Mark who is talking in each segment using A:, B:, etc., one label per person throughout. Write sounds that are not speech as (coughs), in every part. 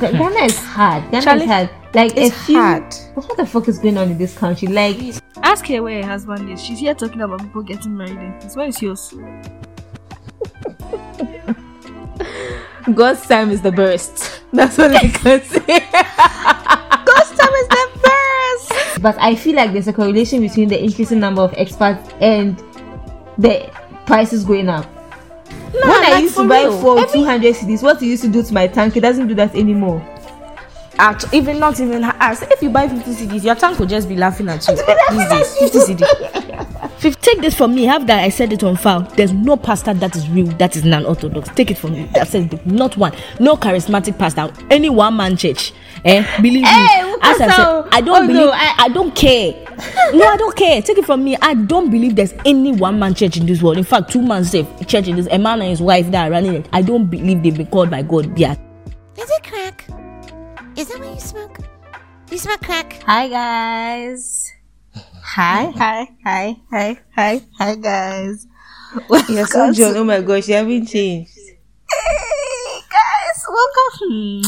A: Ga- Ghana is hard. Ghana
B: Charlie,
A: is hard. Like
B: it's
A: a few.
B: hard.
A: What the fuck is going on in this country? Like
B: Ask her where her husband is. She's here talking about people getting married. in peace. Where is yours?
A: God's time is the best. That's what I can say.
B: God's time is the best.
A: But I feel like there's a correlation between the increasing number of expats and the prices going up. When I
B: like,
A: used to buy
B: real.
A: for
B: Every-
A: 200 cedis, what it used to do to my tank, it doesn't do that anymore.
B: At, even not even ah, as if you buy 50 cedis, your tank will just be laughing at you (laughs) these days. 50 cedi. (laughs) Fif- take this from me. Have that I said it on file. There's no pastor that is real, that is non-orthodox. Take it from me. That says not one. No charismatic pastor. Any one man church. Eh? Believe
A: Hey,
B: me. As I
A: pastor?
B: said, I don't
A: Oh, no,
B: believe.
A: I-
B: I, don't care. no, I don't care. Take it from me. I don't believe there's any one man church in this world. In fact, two man safe church in this. A man and his wife that are running it. I don't believe they've been called by God. Yeah.
C: Is it crack? Is that what you smoke? You smoke crack?
B: Hi guys. Hi, hi, hi, hi, hi, hi guys. (laughs)
A: You're so John. Oh my gosh, you haven't changed. (laughs)
B: Hey guys, welcome.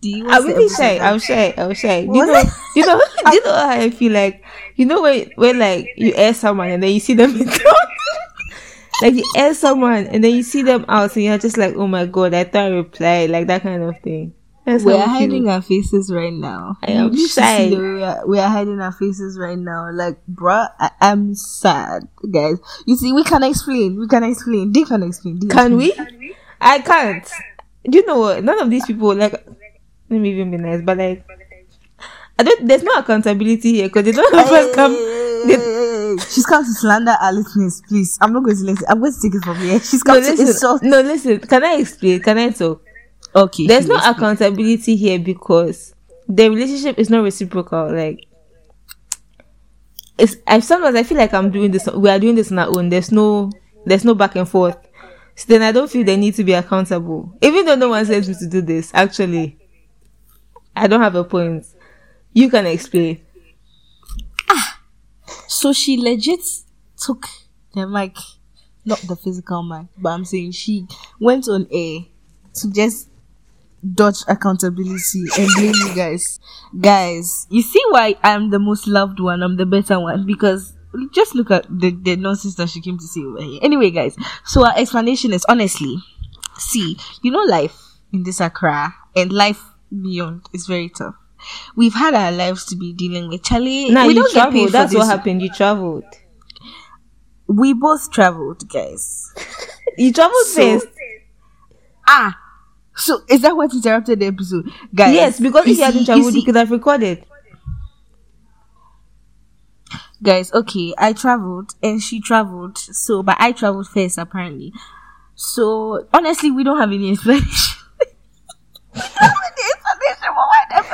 B: Do you
A: I'm really shy. I'm shy. I'm shy. Do you know? You know? Do (laughs) you know how I feel like? You know when when like you ask someone and then you see them in (laughs) like you ask someone and then you see them out and you're just like, oh my god, I thought I replied like that kind of thing. That's
B: we are
A: I
B: hiding our faces right now.
A: I am shy.
B: see the way We are, we are hiding our faces right now. Like, bruh, I am sad, guys. You see, we can explain. We can explain. They can explain. They
A: Can
B: explain.
A: we? I can't. Do you know what? None of these people like. Let me even be nice, but like, I don't. There's no accountability here because they don't have us oh. come. They,
B: She's come to slander our listeners, please. I'm not going to listen. I'm going to take it from here. She's
A: no,
B: to
A: listen.
B: insult.
A: No, listen. Can I explain? Can I talk?
B: Okay.
A: There's no
B: please.
A: accountability here because the relationship is not reciprocal. Like, it's. I sometimes I feel like I'm doing this. We are doing this on our own. There's no. There's no back and forth. So then I don't feel they need to be accountable, even though no one says me to do this. Actually, I don't have a point. You can explain.
B: Ah, so she legit took the mic, not the physical mic, but I'm saying she went on air to just dodge accountability and blame you guys. Guys, you see why I'm the most loved one, I'm the better one because just look at the, the nonsense that she came to say over here. Anyway, guys, so our explanation is honestly, see, you know, life in this Accra and life beyond It's very tough. We've had our lives to be dealing with. Charlie,
A: Now
B: we
A: you
B: don't get paid
A: That's what happened. You traveled.
B: We both traveled, guys. (laughs)
A: You traveled
B: So-
A: first.
B: Ah, so is that what interrupted the episode, guys?
A: Yes, because if you hadn't traveled, you could have recorded.
B: guys. Okay, I traveled and she traveled. So, but I traveled first apparently. So honestly, we don't have any explanation. we don't have any explanation for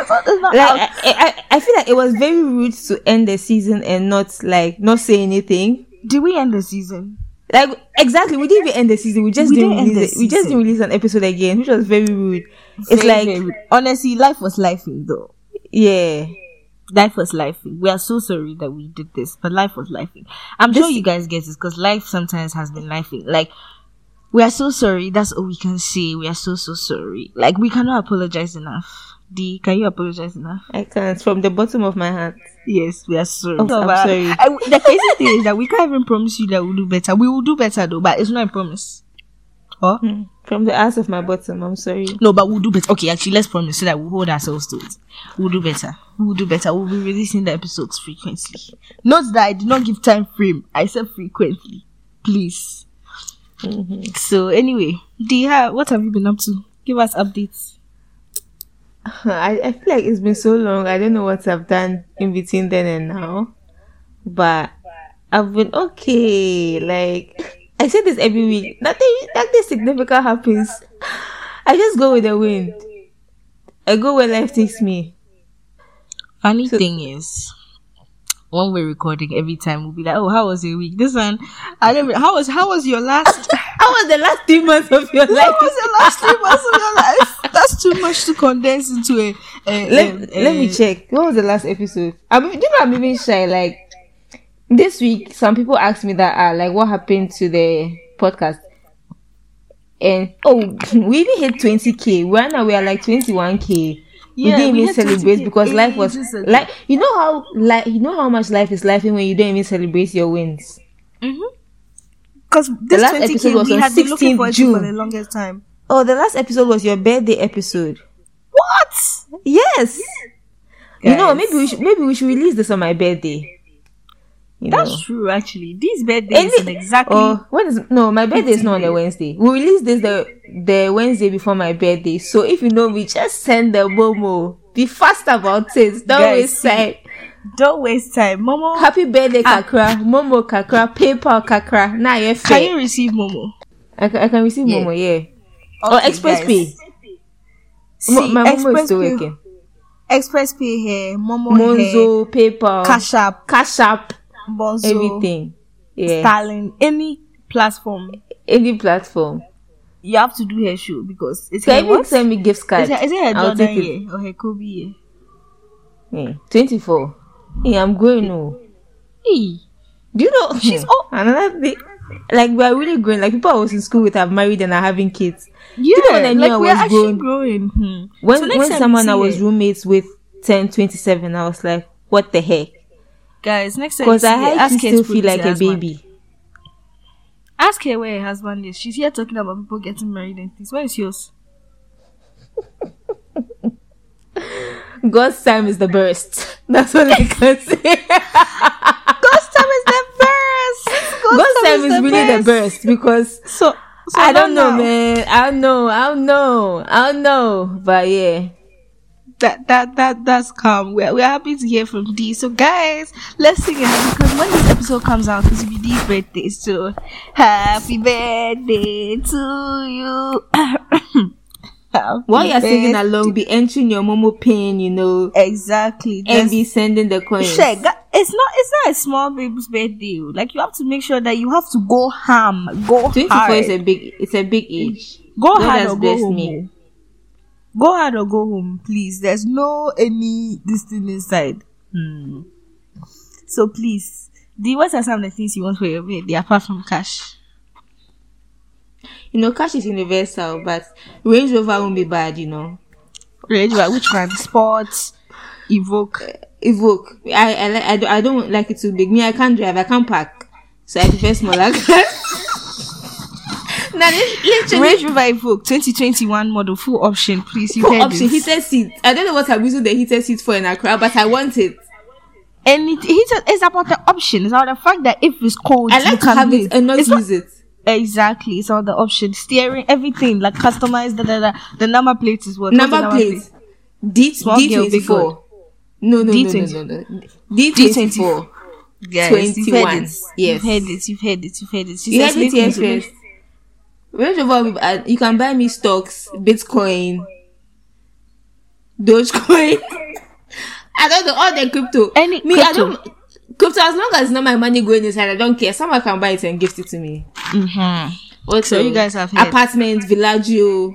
B: why the episode not
A: like. I, I, I feel like it was very rude to end the season and not like not say anything.
B: Did we end the season?
A: Like exactly, we didn't even end the season. We just
B: We
A: didn't,
B: didn't
A: release. We just didn't release an episode again, which was very rude. It's like
B: very rude. honestly, life was lifing though.
A: yeah,
B: Life was lifing. We are so sorry that we did this, but life was lifing. I'm sure you guys get this because life sometimes has been lifing. Like, we are so sorry. That's all we can say. We are so, so sorry. Like, we cannot apologize enough. D, can you apologize now?
A: I can't from the bottom of my heart.
B: Yes, we are sorry.
A: Oh, I'm sorry.
B: I- the crazy thing is that we can't even promise you that we'll do better. We will do better though, but it's not a promise. Or hmm.
A: From the ass of my bottom, I'm sorry.
B: no, but we'll do better. Okay, actually, let's promise so that we'll hold ourselves to it. We'll do better. We'll do better. We'll be releasing the episodes frequently. Note that I did not give time frame. I said frequently. Please. Mm-hmm. So anyway, Dia, what have you been up to? Give us updates. (laughs)
A: I, I feel like it's been so long. I don't know what I've done in between then and now, but I've been okay. Like I say this every week. Nothing, nothing significant happens. I just go with the wind. I go where life takes me.
B: Funny thing is, when we're recording, every time we'll be like, "Oh, how was your week?" This one, I don't. How was how was your last? (laughs)
A: How was the last three months of your life?
B: How was the last three months of your life? That's too much to condense into a. a
A: let,
B: a-
A: let me check. What was the last episode? I'm, do you know I'm even shy. Like this week, some people asked me that, uh, like, what happened to the podcast? And oh, (laughs) we even hit 20k. Right now we are like 21k. we didn't
B: we
A: even
B: hit 20K
A: celebrate because life was like you know how like you know how much life is life when you don't even celebrate your wins.
B: Because this
A: last
B: 20K,
A: episode was
B: we
A: on
B: had been looking
A: 16th
B: for it for
A: June.
B: the longest time.
A: Oh, the last episode was your birthday episode.
B: What?
A: Yes. You know, maybe we should maybe we should release this on my birthday. You
B: That's
A: know.
B: true, actually. These birthdays
A: Any-
B: and exactly.
A: Oh, when is no? My birthday is not on the
B: days.
A: Wednesday. We release this the the Wednesday before my birthday. So if you know me, just send the momo. Be fast about it. Don't
B: Guys,
A: waste time.
B: Don't waste time. Momo,
A: Happy birthday,
B: Ah.
A: Kakra. Momo Kakra. PayPal Kakra. Nah, you're
B: can you receive Momo?
A: I, can, I can receive
B: Yeah.
A: Momo. Yeah. Or
B: Okay,
A: Express. Pay.
B: See,
A: my Momo is still working.
B: Express Pay here, Momo here,
A: Monzo, PayPal,
B: Cash App,
A: Cash App,
B: Bonzo,
A: everything. Yeah.
B: Starling, any platform.
A: Any platform.
B: You have to do her show because it's
A: Can
B: her
A: you send me gift card?
B: Is it, is her Jordan
A: take
B: or her Kobe year?
A: Yeah. Hmm, 24. Yeah, I'm going. Oh.
B: Hey,
A: Do you know?
B: She's hmm, old.
A: Another thing. Like, we are really growing. Like, people I was in school with have married and are having kids.
B: yeah,
A: know when I knew
B: like
A: I was
B: actually
A: grown?
B: growing. Hmm.
A: When,
B: So
A: when someone I was
B: her-
A: roommates with 10, 27, I was like, what the heck?
B: Guys, next time
A: Because I
B: her,
A: had
B: ask
A: to
B: her
A: still feel like a baby.
B: Ask her where her husband is. She's here talking about people getting married and things. Where is yours? (laughs)
A: God's time is the best. (laughs) That's what I can say. (laughs)
B: God's time is the best.
A: God's time is really the burst because
B: So, so
A: I don't know,
B: now,
A: man. I don't know. I don't know. I don't know. But yeah.
B: That that that that's calm. We're we're happy to hear from D. So guys, let's sing it because when this episode comes out, it's gonna be D's birthday. So happy birthday to you. (coughs) (coughs) Happy
A: While you're singing along, be entering your Momo pin, you know,
B: exactly.
A: and be sending the coins.
B: Sure, it's not it's not a small baby's birthday. oh. Like you have to make sure that you have to go ham, go
A: 24 is a big, it's a big age.
B: go
A: God
B: hard or go home.
A: me.
B: oh. Go hard or go home, please. There's no any this thing inside. Hmm. So please, D, what are some of the things you want for your birthday apart from cash?
A: You know, cash is universal, but Range Rover won't be bad, you know.
B: Range Rover, which one? Sports, Evoque.
A: Uh, Evoque. I I, like, I, don't, I don't like it too big. Me, I can't drive. I can't park. So I prefer smaller now, li- literally,
B: Range Rover Evoque 2021 model, full option, please. You
A: full option,
B: this.
A: heated seat. I don't know what I'm using the heated seat for in Accra, but I want it.
B: And it, it's, it's about the option. It's about the fact that if it's cold,
A: I
B: you
A: like to
B: can
A: have it and not
B: It's
A: use it.
B: Exactly. It's all the option. Steering, everything, like customized. Da, da, da. The number plate is what? What's the
A: Number plate. D
B: Small
A: D
B: girl,
A: twenty
B: big.
A: No, no, no, no, no, no. D twenty four.
B: Guys, you've heard it.
A: Yes.
B: You've heard it. You've heard it. You've heard it.
A: You heard it
B: "Make
A: here
B: me to make-
A: first. Range Rover, you can buy me stocks, Bitcoin, Dogecoin. (laughs) I don't know all the crypto.
B: Any
A: me, I
B: crypto.
A: don't crypto as long as it's not my money going inside. I don't care. Someone can buy it and gift it to me.
B: Mhm.
A: What
B: So you guys have heard.
A: apartment, Villaggio.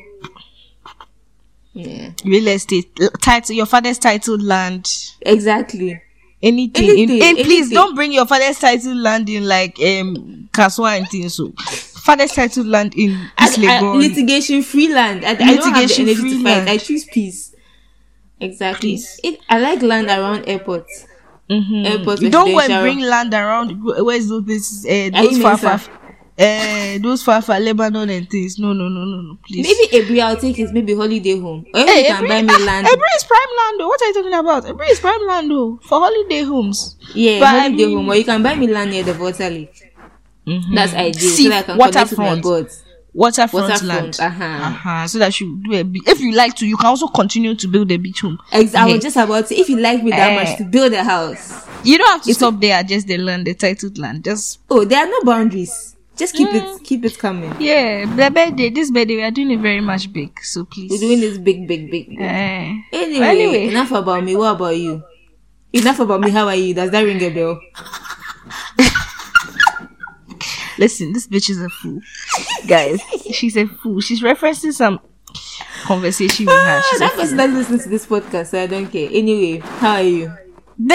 A: Yeah,
B: Real estate, title, your father's title land,
A: exactly.
B: anything.
A: Anything,
B: in, and please don't bring your father's title land in like um Kasoa and things. So, father's title land in East
A: I, litigation free land. I, I don't have the
B: Litigation
A: energy
B: free
A: to fight.
B: land.
A: I choose peace. Exactly. It, I like land around airports.
B: Mhm.
A: Airport
B: You don't go and bring land around. Where's those places? Uh, those far, far, uh, those far, far Lebanon and things. No, no, no, no, no. Please.
A: Maybe Aburi, I'll take it. Maybe holiday home. Or
B: Hey,
A: you can
B: Aburi-
A: buy me land.
B: Aburi is prime land. though. What are you talking about? Aburi is prime land though for holiday homes.
A: Yeah,
B: But I
A: holiday
B: mean-
A: home. Or you can buy me land near the water lake. That's ideal.
B: See,
A: so I can connect with my gods.
B: Waterfront,
A: Waterfront,
B: land.
A: uh-huh.
B: Uh-huh. So that you do a be- if you like to, you can also continue to build a beach home.
A: Ex- I was just about to, if you like me that
B: Eh.
A: much to build a house.
B: You don't have to stop there just the land, the titled land. Just
A: Oh, there are no boundaries. Just keep
B: Mm.
A: it, keep it coming.
B: yeah, the birthday, this birthday, we are doing it very much big. So please.
A: We're doing this big, big, big. big.
B: Eh.
A: Anyway,
B: Anyway.
A: enough about me. What about you? Enough about me. How are you? Does that ring a bell? (laughs)
B: Listen, this bitch is a fool. (laughs) Guys, she's a fool. She's referencing some conversation we had. She's
A: that person doesn't listen to this podcast, so I don't care. Anyway, how are you? (laughs)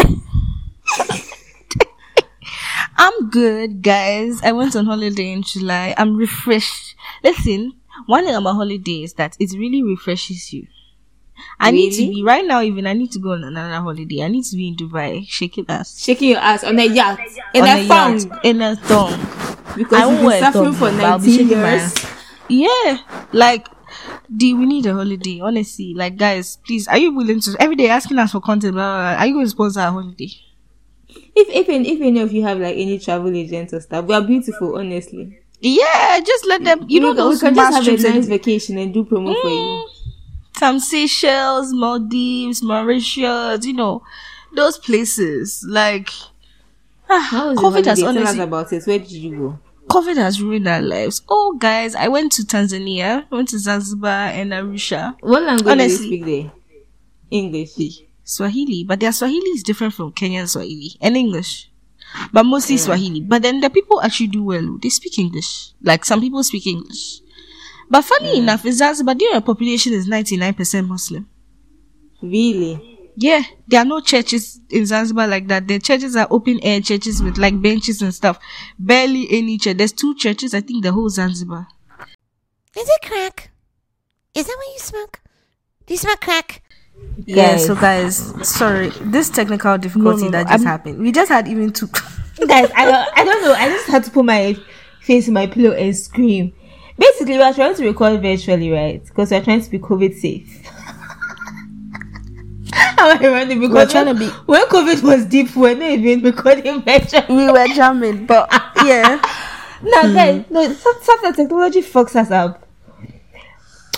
B: I'm good, guys. I went on holiday in July. I'm refreshed. Listen, One thing about holiday is that it really refreshes you. I need to be right now. Even I need to go on another holiday. I need to be in Dubai, shaking ass
A: Shaking your ass on a yacht in
B: on
A: a
B: yacht, in a thong.
A: Because
B: I
A: you've been suffering for
B: but I'll be
A: 19
B: shaking my
A: years.
B: Yeah, like, do we need a holiday? Honestly, like, guys, please, are you willing to every day asking us for content? Blah, blah, blah, are you going to sponsor a holiday?
A: If if if you know if you have like any travel agents or stuff, we are beautiful, honestly.
B: Yeah, just let them. You know
A: we, we can just have a
B: and-
A: nice vacation and do promo for you.
B: Mm, some Seychelles, Maldives, Mauritius, you know, those places. Like, ah,
A: How was
B: COVID has
A: holiday? Tell us
B: honestly,
A: about it. Where did you go?
B: COVID has ruined our lives. Oh, guys, I went to Tanzania, went to Zanzibar and Arusha.
A: What language
B: Honestly.
A: do you speak there? English.
B: Swahili, but their Swahili is different from Kenyan Swahili and English, but mostly Swahili. But then the people actually do well. They speak English. Like some people speak English. But funny enough, in Zanzibar, their population is 99% Muslim.
A: Really?
B: Yeah, there are no churches in Zanzibar like that. The churches are open air churches with like benches and stuff. Barely any church. There's two churches, I think, the whole Zanzibar.
C: Is it crack? Is that what you smoke? Do you smoke crack?
B: Yeah,
A: Guys.
B: so guys, sorry, this technical difficulty
A: No, no,
B: that
A: no,
B: just
A: I'm-
B: happened. We just had even two. (laughs)
A: Guys, I I don't know. I just had to put my face in my pillow and scream. Basically, we are trying to record virtually, right? Because we are trying to be COVID safe. How ironic because
B: We're trying to
A: when,
B: be-
A: when COVID was deep, we were not even recording virtually.
B: we were jamming, but yeah. (laughs)
A: No, guys, hmm. no, some- sometimes technology fucks us up.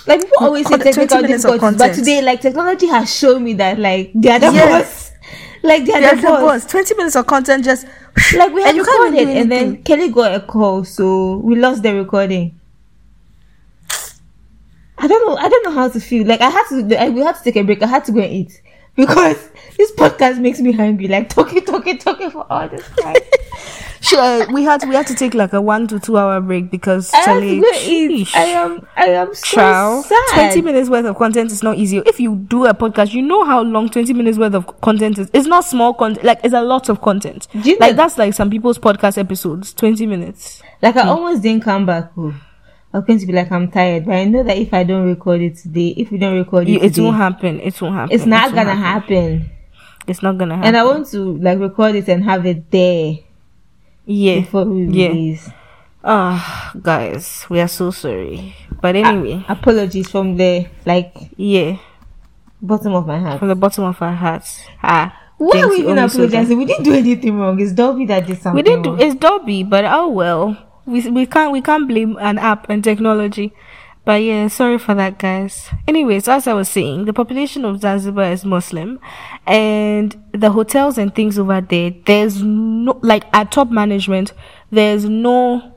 A: Like people always say
B: the 20
A: technical difficulties, but today, like technology has shown me that like they are the
B: Yes.
A: boss. Like they are
B: Yeah,
A: the
B: the
A: boss.
B: boss. 20 minutes of content just.
A: Like we had
B: And
A: recorded, and then. Kelly got a call, so we lost the recording. I don't know. I don't know how to feel. Like I had to. I, we had to take a break. I had to go and eat because this podcast makes me hungry. Like talking, talking, talking for all this time. (laughs)
B: Sure, uh, we had we had to take like a one to two hour break because
A: I have to
B: Charlie,
A: go eat.
B: sheesh.
A: I am. I am so
B: Child,
A: sad.
B: 20 minutes worth of content is not easy. If you do a podcast, you know how long 20 minutes worth of content is. It's not small content, like, it's a lot of content.
A: Do you
B: Like,
A: know-
B: that's like some people's podcast episodes, 20 minutes.
A: Like I hmm. almost didn't come back. Oh. I was going to be like, I'm tired, but I know that if I don't record it today, if we don't record it,
B: You, it
A: today,
B: won't happen. It won't happen.
A: it's not
B: It
A: gonna happen.
B: It's not gonna happen.
A: And I want to like record it and have it there
B: yeah.
A: before we
B: Yeah.
A: release.
B: Ah, guys, we are so sorry. But anyway,
A: Apologies from the like
B: yeah,
A: bottom of my heart.
B: from the bottom of our hearts. Ah,
A: Why are we even apologizing? We didn't do anything wrong. It's Dolby that did something.
B: We didn't do
A: wrong.
B: it's Dobby, but oh well. We we can't we can't blame an app and technology. But yeah, sorry for that, guys. Anyways, as I was saying, the population of Zanzibar is Muslim, and the hotels and things over there, there's no like at top management, there's no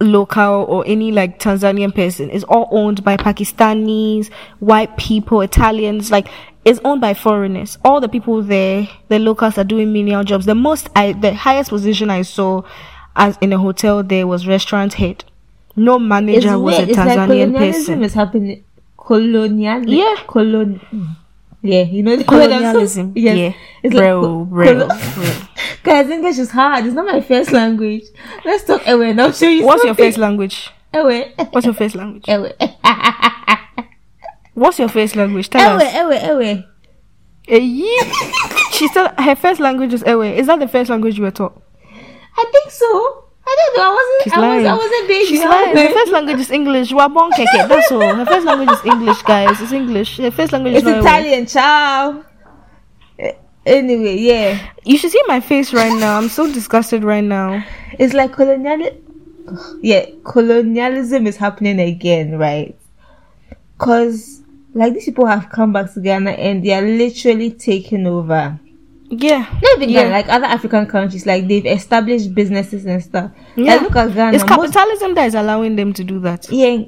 B: local or any like Tanzanian person. It's all owned by Pakistanis, white people, Italians. Like it's owned by foreigners. All the people there, the locals are doing menial jobs. The most, I the highest position I saw as in a hotel there was restaurant head. No
A: It's
B: manager was a
A: weird. It's like
B: Tanzanian
A: colonialism
B: person.
A: is happening. Colonial.
B: Yeah.
A: Colon. Yeah, you know the word so-
B: Colonialism.
A: Yes.
B: Yeah.
A: It's
B: bro,
A: like
B: bro, bro. (laughs)
A: Guys, English is hard. It's not my first language. Let's talk Ewe and I'll show you.
B: What's your first language?
A: Ewe.
B: What's your first language?
A: Ewe. (laughs)
B: What's your first language? Tell
A: Ewe.
B: us.
A: Ewe. Ewe.
B: Eh, yeah. (laughs) she said her first language is Ewe. Is that the first language you were taught?
A: I think so. I don't know. I wasn't.
B: She's
A: I was. I wasn't baby.
B: She's lying. Her first language is English. Born keke. That's all. Her first language is English, guys. It's English. Her first language
A: It's
B: is
A: Italian, child. Eh, Anyway, yeah,
B: You should see my face right now. I'm so disgusted right now.
A: it's like colonial. Yeah, colonialism is happening again, right? Cause like these people have come back to Ghana and they are literally taking over.
B: Yeah.
A: Not even
B: Yeah.
A: Ghana, like other African countries, like they've established businesses and stuff.
B: Yeah.
A: Like, look at Ghana.
B: It's
A: most-
B: capitalism that is allowing them to do that.
A: yeah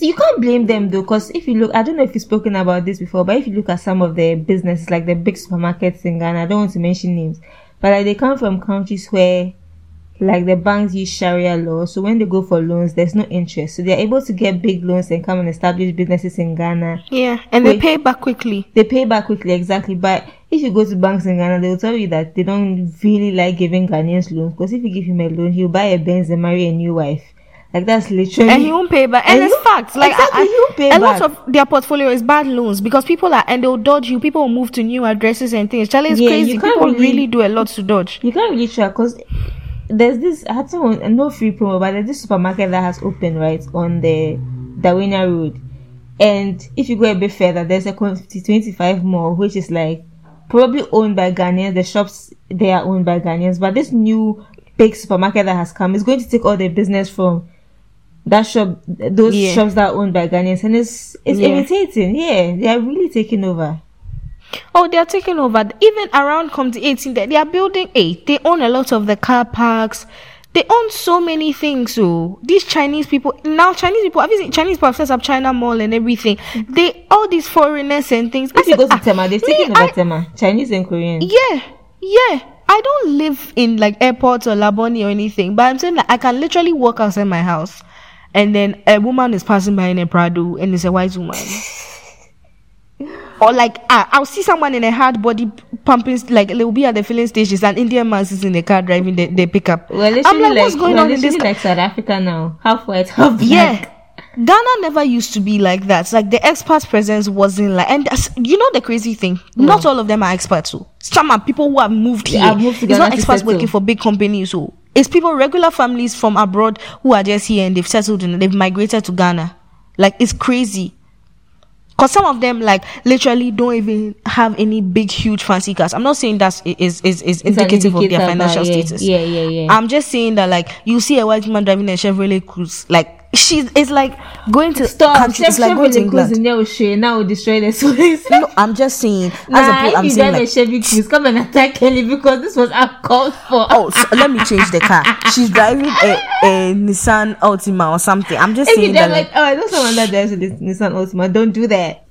A: you can't blame them though because if you look i don't know if you've spoken about this before but if you look at some of the businesses like the big supermarkets in ghana i don't want to mention names but like they come from countries where like the banks use sharia law so when they go for loans there's no interest so they're able to get big loans and come and establish businesses in ghana
B: Yeah. And they pay back quickly.
A: they pay back quickly exactly but you go to banks in ghana they'll tell you that they don't really like giving ghanaians loans because if you give him a loan he'll buy a benz and marry a new wife Like that's literally.
B: and he won't pay back. And,
A: And
B: it's facts. Like
A: exactly,
B: I,
A: he won't pay
B: I, a lot of their portfolio is bad loans because people are and they'll dodge you. People will move to new addresses and things. Charlie,
A: Yeah,
B: crazy.
A: you can't
B: People
A: really-
B: really do a lot to dodge.
A: You can't really track because there's this. I had someone no free promo, but there's this supermarket that has opened right on the Dawhenya Road, and if you go a bit further, there's a Conti 25 mall which is like probably owned by Ghanaians. The shops they are owned by Ghanaians, but this new big supermarket that has come is going to take all the business from that shop, those
B: Yeah.
A: shops that are owned by Ghanaians, and it's it's
B: Yeah.
A: irritating. Yeah, they are really taking over.
B: Oh, they are taking over. Even around Comte 18, they, they are building eight. They own a lot of the car parks. They own so many things. So these Chinese people now, Chinese people, obviously Chinese people have set up China Mall and everything. They all these foreigners and things. I
A: If you
B: said,
A: go to
B: "Ah,
A: Tema, they're
B: me,
A: about over
B: I-
A: Tema, Chinese and Korean.
B: Yeah, yeah. I don't live in like airports or Labone or anything, but I'm saying that I can literally walk outside my house, and then a woman is passing by in a Prado, and it's a white woman. (laughs) or like ah, I'll see someone in a hard body pumping, like they'll be at the filling stations, and Indian man is in the car driving the, the pickup.
A: We're
B: I'm like,
A: like,
B: what's going
A: we're
B: on in this?
A: like South Africa now. Half white, half black.
B: Yeah. Ghana never used to be like that. Like the expat presence wasn't like, and you know the crazy thing. Not all of them are expats. So some are people who have moved
A: They
B: here.
A: moved to
B: it's
A: Ghana
B: not expats working for big companies. So it's people, regular families from abroad who are just here and they've settled and they've migrated to Ghana. Like it's crazy. Cause some of them like literally don't even have any big, huge fancy cars. I'm not saying that is is is indicative of their financial
A: yeah,
B: status.
A: Yeah, yeah, yeah.
B: I'm just saying that like you see a white man driving a Chevrolet Cruze, like she's it's like going to
A: Stop.
B: country, it's like going to England.
A: in there now will destroy the Swiss.
B: No, I'm just saying. As
A: Nah,
B: a po- I'm
A: if you
B: saying
A: drive a
B: like,
A: Chevy Cruze, come and attack Kelly because this was uncalled for.
B: oh, so let me change the car. She's driving a, a Nissan Altima or something. I'm just
A: if
B: saying that like,
A: like, oh, I know someone that drives a Nissan Altima. Don't do that.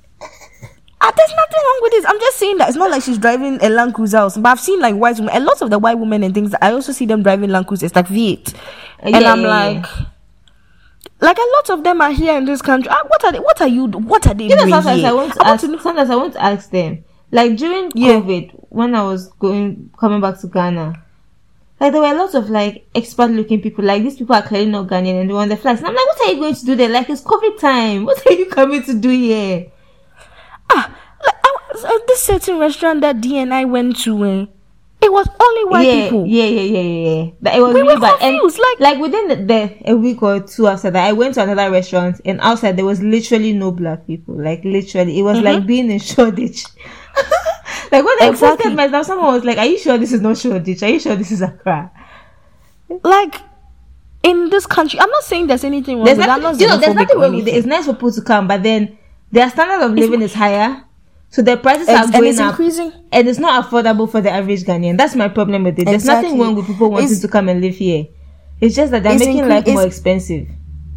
B: ah, there's nothing wrong with this. I'm just saying that it's not like she's driving a Land Cruiser, something, but I've seen like white women, a lot of the white women and things. I also see them driving Land Cruisers like V8, and
A: Yeah,
B: I'm
A: yeah,
B: like. Like a lot of them are here in this country. Ah, what are they? What are you? What are they
A: You know,
B: doing
A: sometimes
B: here?
A: I want to
B: I want
A: ask.
B: to
A: Sometimes I want to ask them. Like during
B: Yeah.
A: COVID, when I was going coming back to Ghana, like there were a lot of like expert looking people. Like these people are clearly not Ghanaian and they're on the flights. And I'm like, what are you going to do there? Like it's COVID time. What are you coming to do here?
B: ah, like, I, was- uh, this certain restaurant that D and I went to, eh, it was only white
A: yeah,
B: people.
A: yeah, yeah, yeah, yeah, yeah. That it was
B: We
A: really
B: were.
A: And
B: confused, like-
A: like within the, the a week or two after that, I went to another restaurant and outside there was literally no black people. Like literally, it was like mm-hmm. being in Shoreditch. (laughs) like when I
B: Exactly.
A: posted myself, someone was like, "Are you sure this is not Shoreditch? Are you sure this is Accra?"
B: Like in this country, I'm not saying there's anything wrong
A: There's
B: with. I'm
A: nothing,
B: not
A: you know, there's nothing wrong with it. It's nice for people to come, but then their standard of living is higher, so the prices
B: Ex-
A: are going
B: it's
A: up.
B: increasing.
A: and it's not affordable for the average Ghanaian. That's my problem with it. There's nothing wrong with people wanting
B: It's-
A: to come and live here. It's just that they're making
B: incre-
A: life more expensive.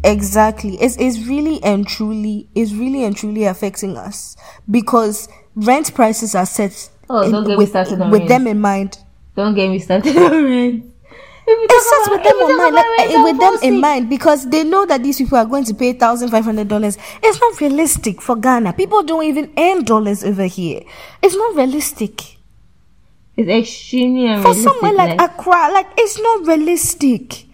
B: Exactly. It's it's really and truly it's really and truly affecting us because rent prices are set
A: Oh,
B: in-
A: don't get me
B: with,
A: started on
B: with them in mind.
A: Don't get me started (laughs) on rent.
B: It starts with them in mind, like, eh, with them in
A: mind.
B: because they know that these people are going to pay thousand five hundred dollars. It's not realistic for Ghana. People don't even earn dollars over here. It's not realistic
A: It's extremely
B: for
A: unrealistic.
B: somewhere like Accra. Like it's not realistic.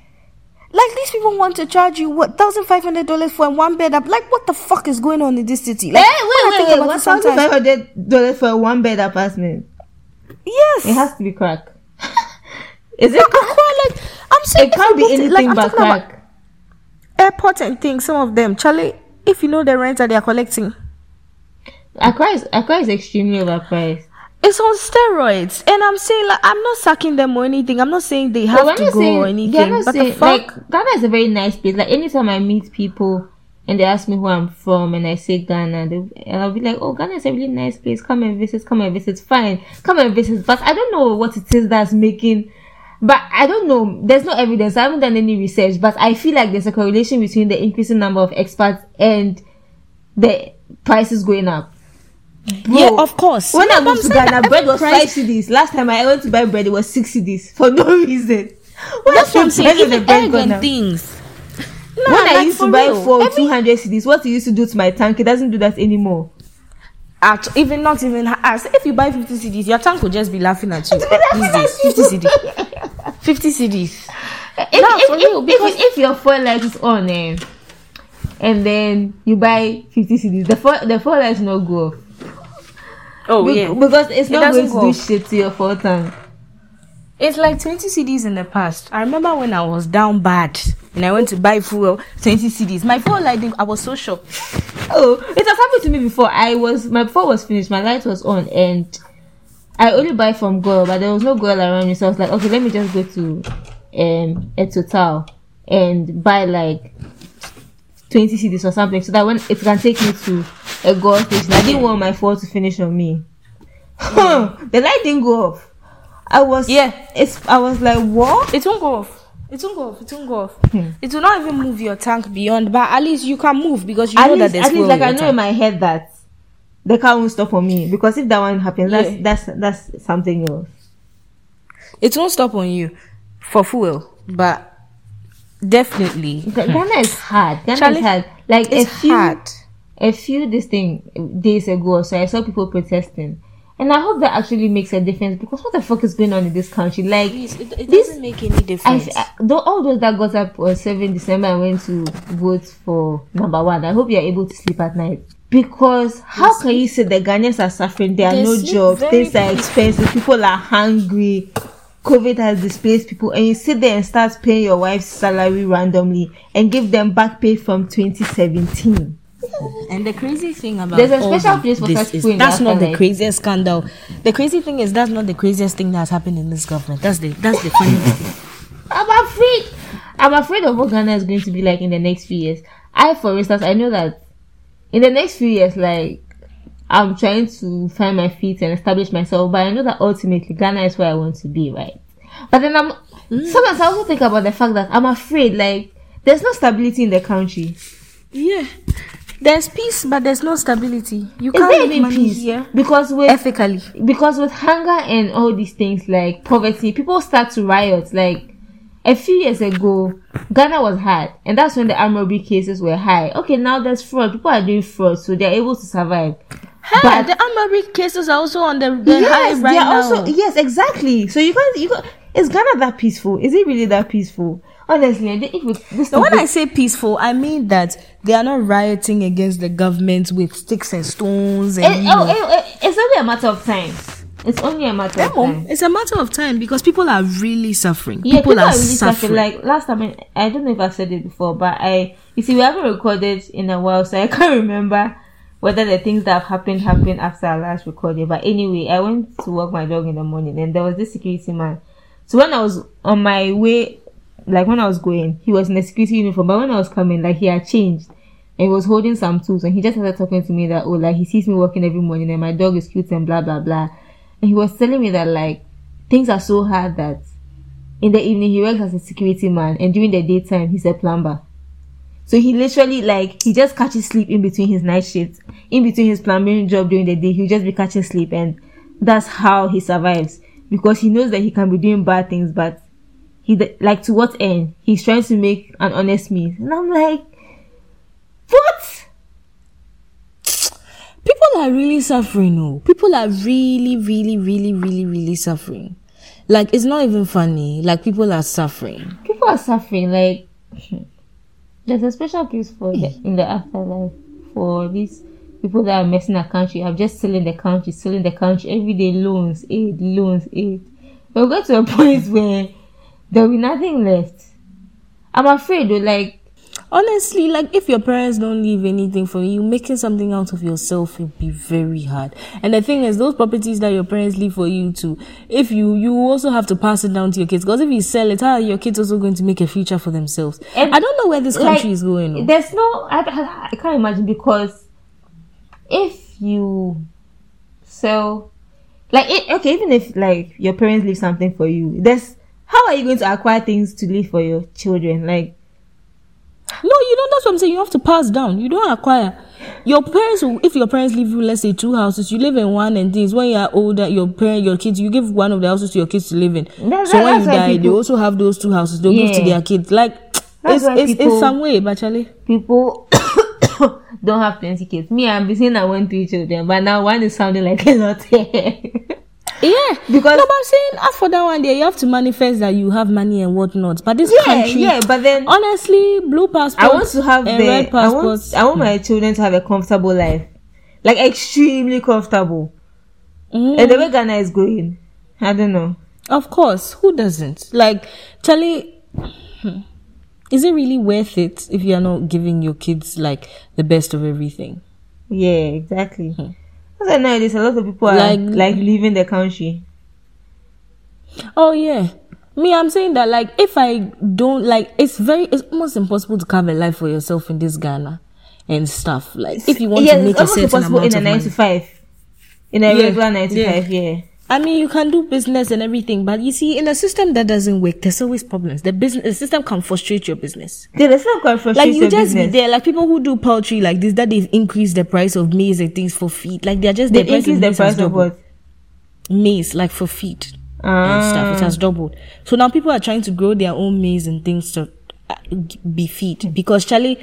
B: Like these people want to charge you what thousand five hundred dollars for a one bed up. Like what the fuck is going on in this city? Like
A: Eh,
B: when I
A: wait, wait, wait.
B: about
A: One thousand five hundred dollars for a one bed apartment.
B: Yes,
A: It has to be crack. Is it?
B: Accra. Like I'm saying,
A: It can't be
B: if you go to-
A: anything
B: like, I'm
A: but
B: talking about
A: crack.
B: Airports and things. Some of them, Charlie. If you know the rent that they are collecting,
A: Accra is Accra is extremely overpriced.
B: it's on steroids. And I'm saying like I'm not sucking them or anything. I'm not saying they have to go
A: you're
B: or
A: saying,
B: anything.
A: not
B: But the fuck.
A: like Ghana is a very nice place. Like anytime I meet people and they ask me who I'm from and I say Ghana, they, and I'll be like, "Oh, Ghana is a really nice place. Come and visit. Come and visit. Fine, come and visit." But I don't know what it is that's making. But I don't know. There's no evidence. I haven't done any research. But I feel like there's a correlation between the increasing number of expats and the prices going up. Bro,
B: yeah, of course.
A: when
B: No,
A: I moved to Ghana, bread was
B: price-
A: five cedis. Last time I went to buy bread, it was six cedis for no (laughs) reason. Why
B: That's what I'm saying.
A: price of the
B: Even egg and things.
A: When I
B: like,
A: used to buy
B: real.
A: for
B: Every-
A: two hundred cedis, what it used to do to my tank, it doesn't do that anymore.
B: At, even not even as if you buy 50 cedis, your tank will just be laughing at you (laughs) these days. 50 cedis 50 cedis.
A: if, if,
B: for
A: if,
B: real,
A: if-
B: because-
A: if your phone light is on eh, and then you buy 50 cedis, the phone the phone light will not go off.
B: Oh
A: Be- Because it's
B: It
A: not going to
B: go
A: do
B: off.
A: shit to your phone tank.
B: It's like 20 cedis in the past. I remember when I was down bad and I went to buy fuel, 20 cedis. My phone light, didn't- I was so shocked.
A: Oh, it has happened to me before. I was my phone was finished, my light was on, and I only buy from GOIL, but there was no GOIL around me, so I was like, okay, let me just go to um a total and buy like 20 cedis or something, so that when it can take me to a GOIL station. I didn't want my phone to finish on me. (laughs) the light didn't go off. I was
B: Yeah.
A: It's I was like, what?
B: It won't go off. It won't go off. It won't go off.
A: Hmm.
B: It will not even move your tank beyond, but at least you can move because you
A: at
B: know
A: least,
B: that there's
A: at least like I know in my head that the car won't stop for me because if that one happens, that's
B: Yeah.
A: that's that's something else.
B: It won't stop on you for fuel, but definitely
A: Ghana is hard. Ghana
B: Charlie,
A: is hard. Like a few
B: hard.
A: a few this thing days ago, so I saw people protesting. And I hope that actually makes a difference because what the fuck is going on in this country? Like
B: Please, it, it
A: This-
B: doesn't make any difference.
A: I though all those that got up on 7 December and went to vote for number one, I hope you're able to sleep at night. Because how can you say the Ghanaians are suffering? There are
B: They
A: no jobs, things are expensive, people are hungry, COVID has displaced people, and you sit there and start paying your wife's salary randomly and give them back pay from 2017.
B: And the crazy thing about
A: There's a special place for such
B: is that's not the craziest scandal. The crazy thing is that's not the craziest thing that's happened in this government. That's the that's the funniest thing.
A: I'm afraid. I'm afraid of what Ghana is going to be like in the next few years. I, for instance, I know that in the next few years, like I'm trying to find my feet and establish myself, but I know that ultimately Ghana is where I want to be, right? But then I'm mm. sometimes I also think about the fact that I'm afraid, like there's no stability in the country.
B: Yeah. There's peace, but there's no stability. You
A: Is
B: can't
A: there
B: make
A: even
B: money
A: peace?
B: here
A: Because with
B: ethically.
A: because with hunger and all these things like poverty, people start to riot. Like a few years ago, Ghana was hard, and that's when the armed robbery cases were high. Okay, now there's fraud. People are doing fraud, so they're able to survive.
B: Hey,
A: But-
B: the armory cases are also on the, the high
A: yes,
B: right
A: they're
B: now.
A: also yes, exactly. So you guys, you got is Ghana that peaceful? Is it really that peaceful? Honestly, I think it, this
B: when
A: thing-
B: I say peaceful, I mean that they are not rioting against the government with sticks and stones eh, and
A: it,
B: you
A: oh, it- it- it's only a matter of time. It's only a matter of
B: Emo,
A: time.
B: it's a matter of time because people are really suffering.
A: Yeah,
B: people, are,
A: really
B: suffering.
A: Like last time, I, I don't know if I've said it before, but I, you see, we haven't recorded in a while, so I (laughs) can't remember whether the things that have happened happened after our last recording. But anyway, I went to walk my dog in the morning, and there was this security man. So when I was on my way, like when I was going, he was in a security uniform, but when I was coming, like he had changed. And he was holding some tools, and he just started talking to me that, oh, like he sees me walking every morning, and my dog is cute, and blah blah blah. And he was telling me that like things are so hard that in the evening he works as a security man and during the daytime he's a plumber so he literally like he just catches sleep in between his night shifts in between his plumbing job during the day he'll just be catching sleep and that's how he survives because he knows that he can be doing bad things but he like to what end he's trying to make an honest meal and i'm like what
B: people are really suffering. Oh, people are really, really, really, really, really suffering. Like it's not even funny. Like people are suffering.
A: people are suffering like (laughs) there's a special case for the, (laughs) in the afterlife for these people that are messing the country have just selling the country selling the country everyday loans aid loans aid we'll get to a (laughs) point where there'll be nothing left i'm afraid though like
B: Honestly, like if your parents don't leave anything for you, making something out of yourself will be very hard. And the thing is, those properties that your parents leave for you to, if you you also have to pass it down to your kids. Because if you sell it, how are your kids also going to make a future for themselves?
A: And-
B: I don't know where this country
A: like,
B: is going.
A: There's no, I, I, I can't imagine because if you sell, like, it, okay, even if like your parents leave something for you, there's how are you going to acquire things to leave for your children? Like,
B: No, you don't. That's what I'm saying. You have to pass down. You don't acquire. Your parents, will, if your parents leave you, let's say two houses, you live in one, and things. When you are older, your parent, your kids, you give one of the houses to your kids to live in.
A: That-
B: so when you
A: that's
B: die, they also have those two houses. They'll give to their kids. Like
A: That's
B: it's it's,
A: people-
B: it's some way, Charlie.
A: people (coughs) don't have 20 kids. Me, I'm saying I want three children, but now one is sounding like a lot. (laughs)
B: Yeah,
A: Because-
B: no, but I'm saying as for that one there, you have to manifest that you have money and whatnot. But this
A: Yeah,
B: country,
A: yeah, but then
B: honestly, blue passport.
A: I want to have the
B: red
A: I want,
B: passports.
A: I want my children to have a comfortable life. Like extremely comfortable.
B: Mm,
A: And the way Ghana is going. I don't know.
B: of course, who doesn't? Like, Charlie, hmm, is it really worth it if you are not giving your kids like the best of everything?
A: Yeah, exactly. That's why nowadays a lot of people are
B: Like-
A: like, leaving the country.
B: Oh yeah. Me, I'm saying that like if I don't like it's very it's almost impossible to carve a life for yourself in this Ghana and stuff. Like if you want
A: yeah,
B: to make
A: it's
B: a
A: almost
B: certain
A: impossible
B: amount
A: in a
B: of
A: nine
B: money.
A: to five. In a
B: Yeah,
A: regular nine to
B: yeah.
A: five, yeah.
B: I mean, you can do business and everything, but you see, in a system that doesn't work, there's always problems. The business, the system can frustrate your business.
A: Yeah, the same can frustrate
B: Like you just
A: business.
B: be there, like people who do poultry like this, that they've increased the price of maize and things for feed. Like they're just
A: They increase the price of what?
B: Maize, like for feed and
A: Ah.
B: stuff, it has doubled. So now people are trying to grow their own maize and things to uh, be feed because Charlie,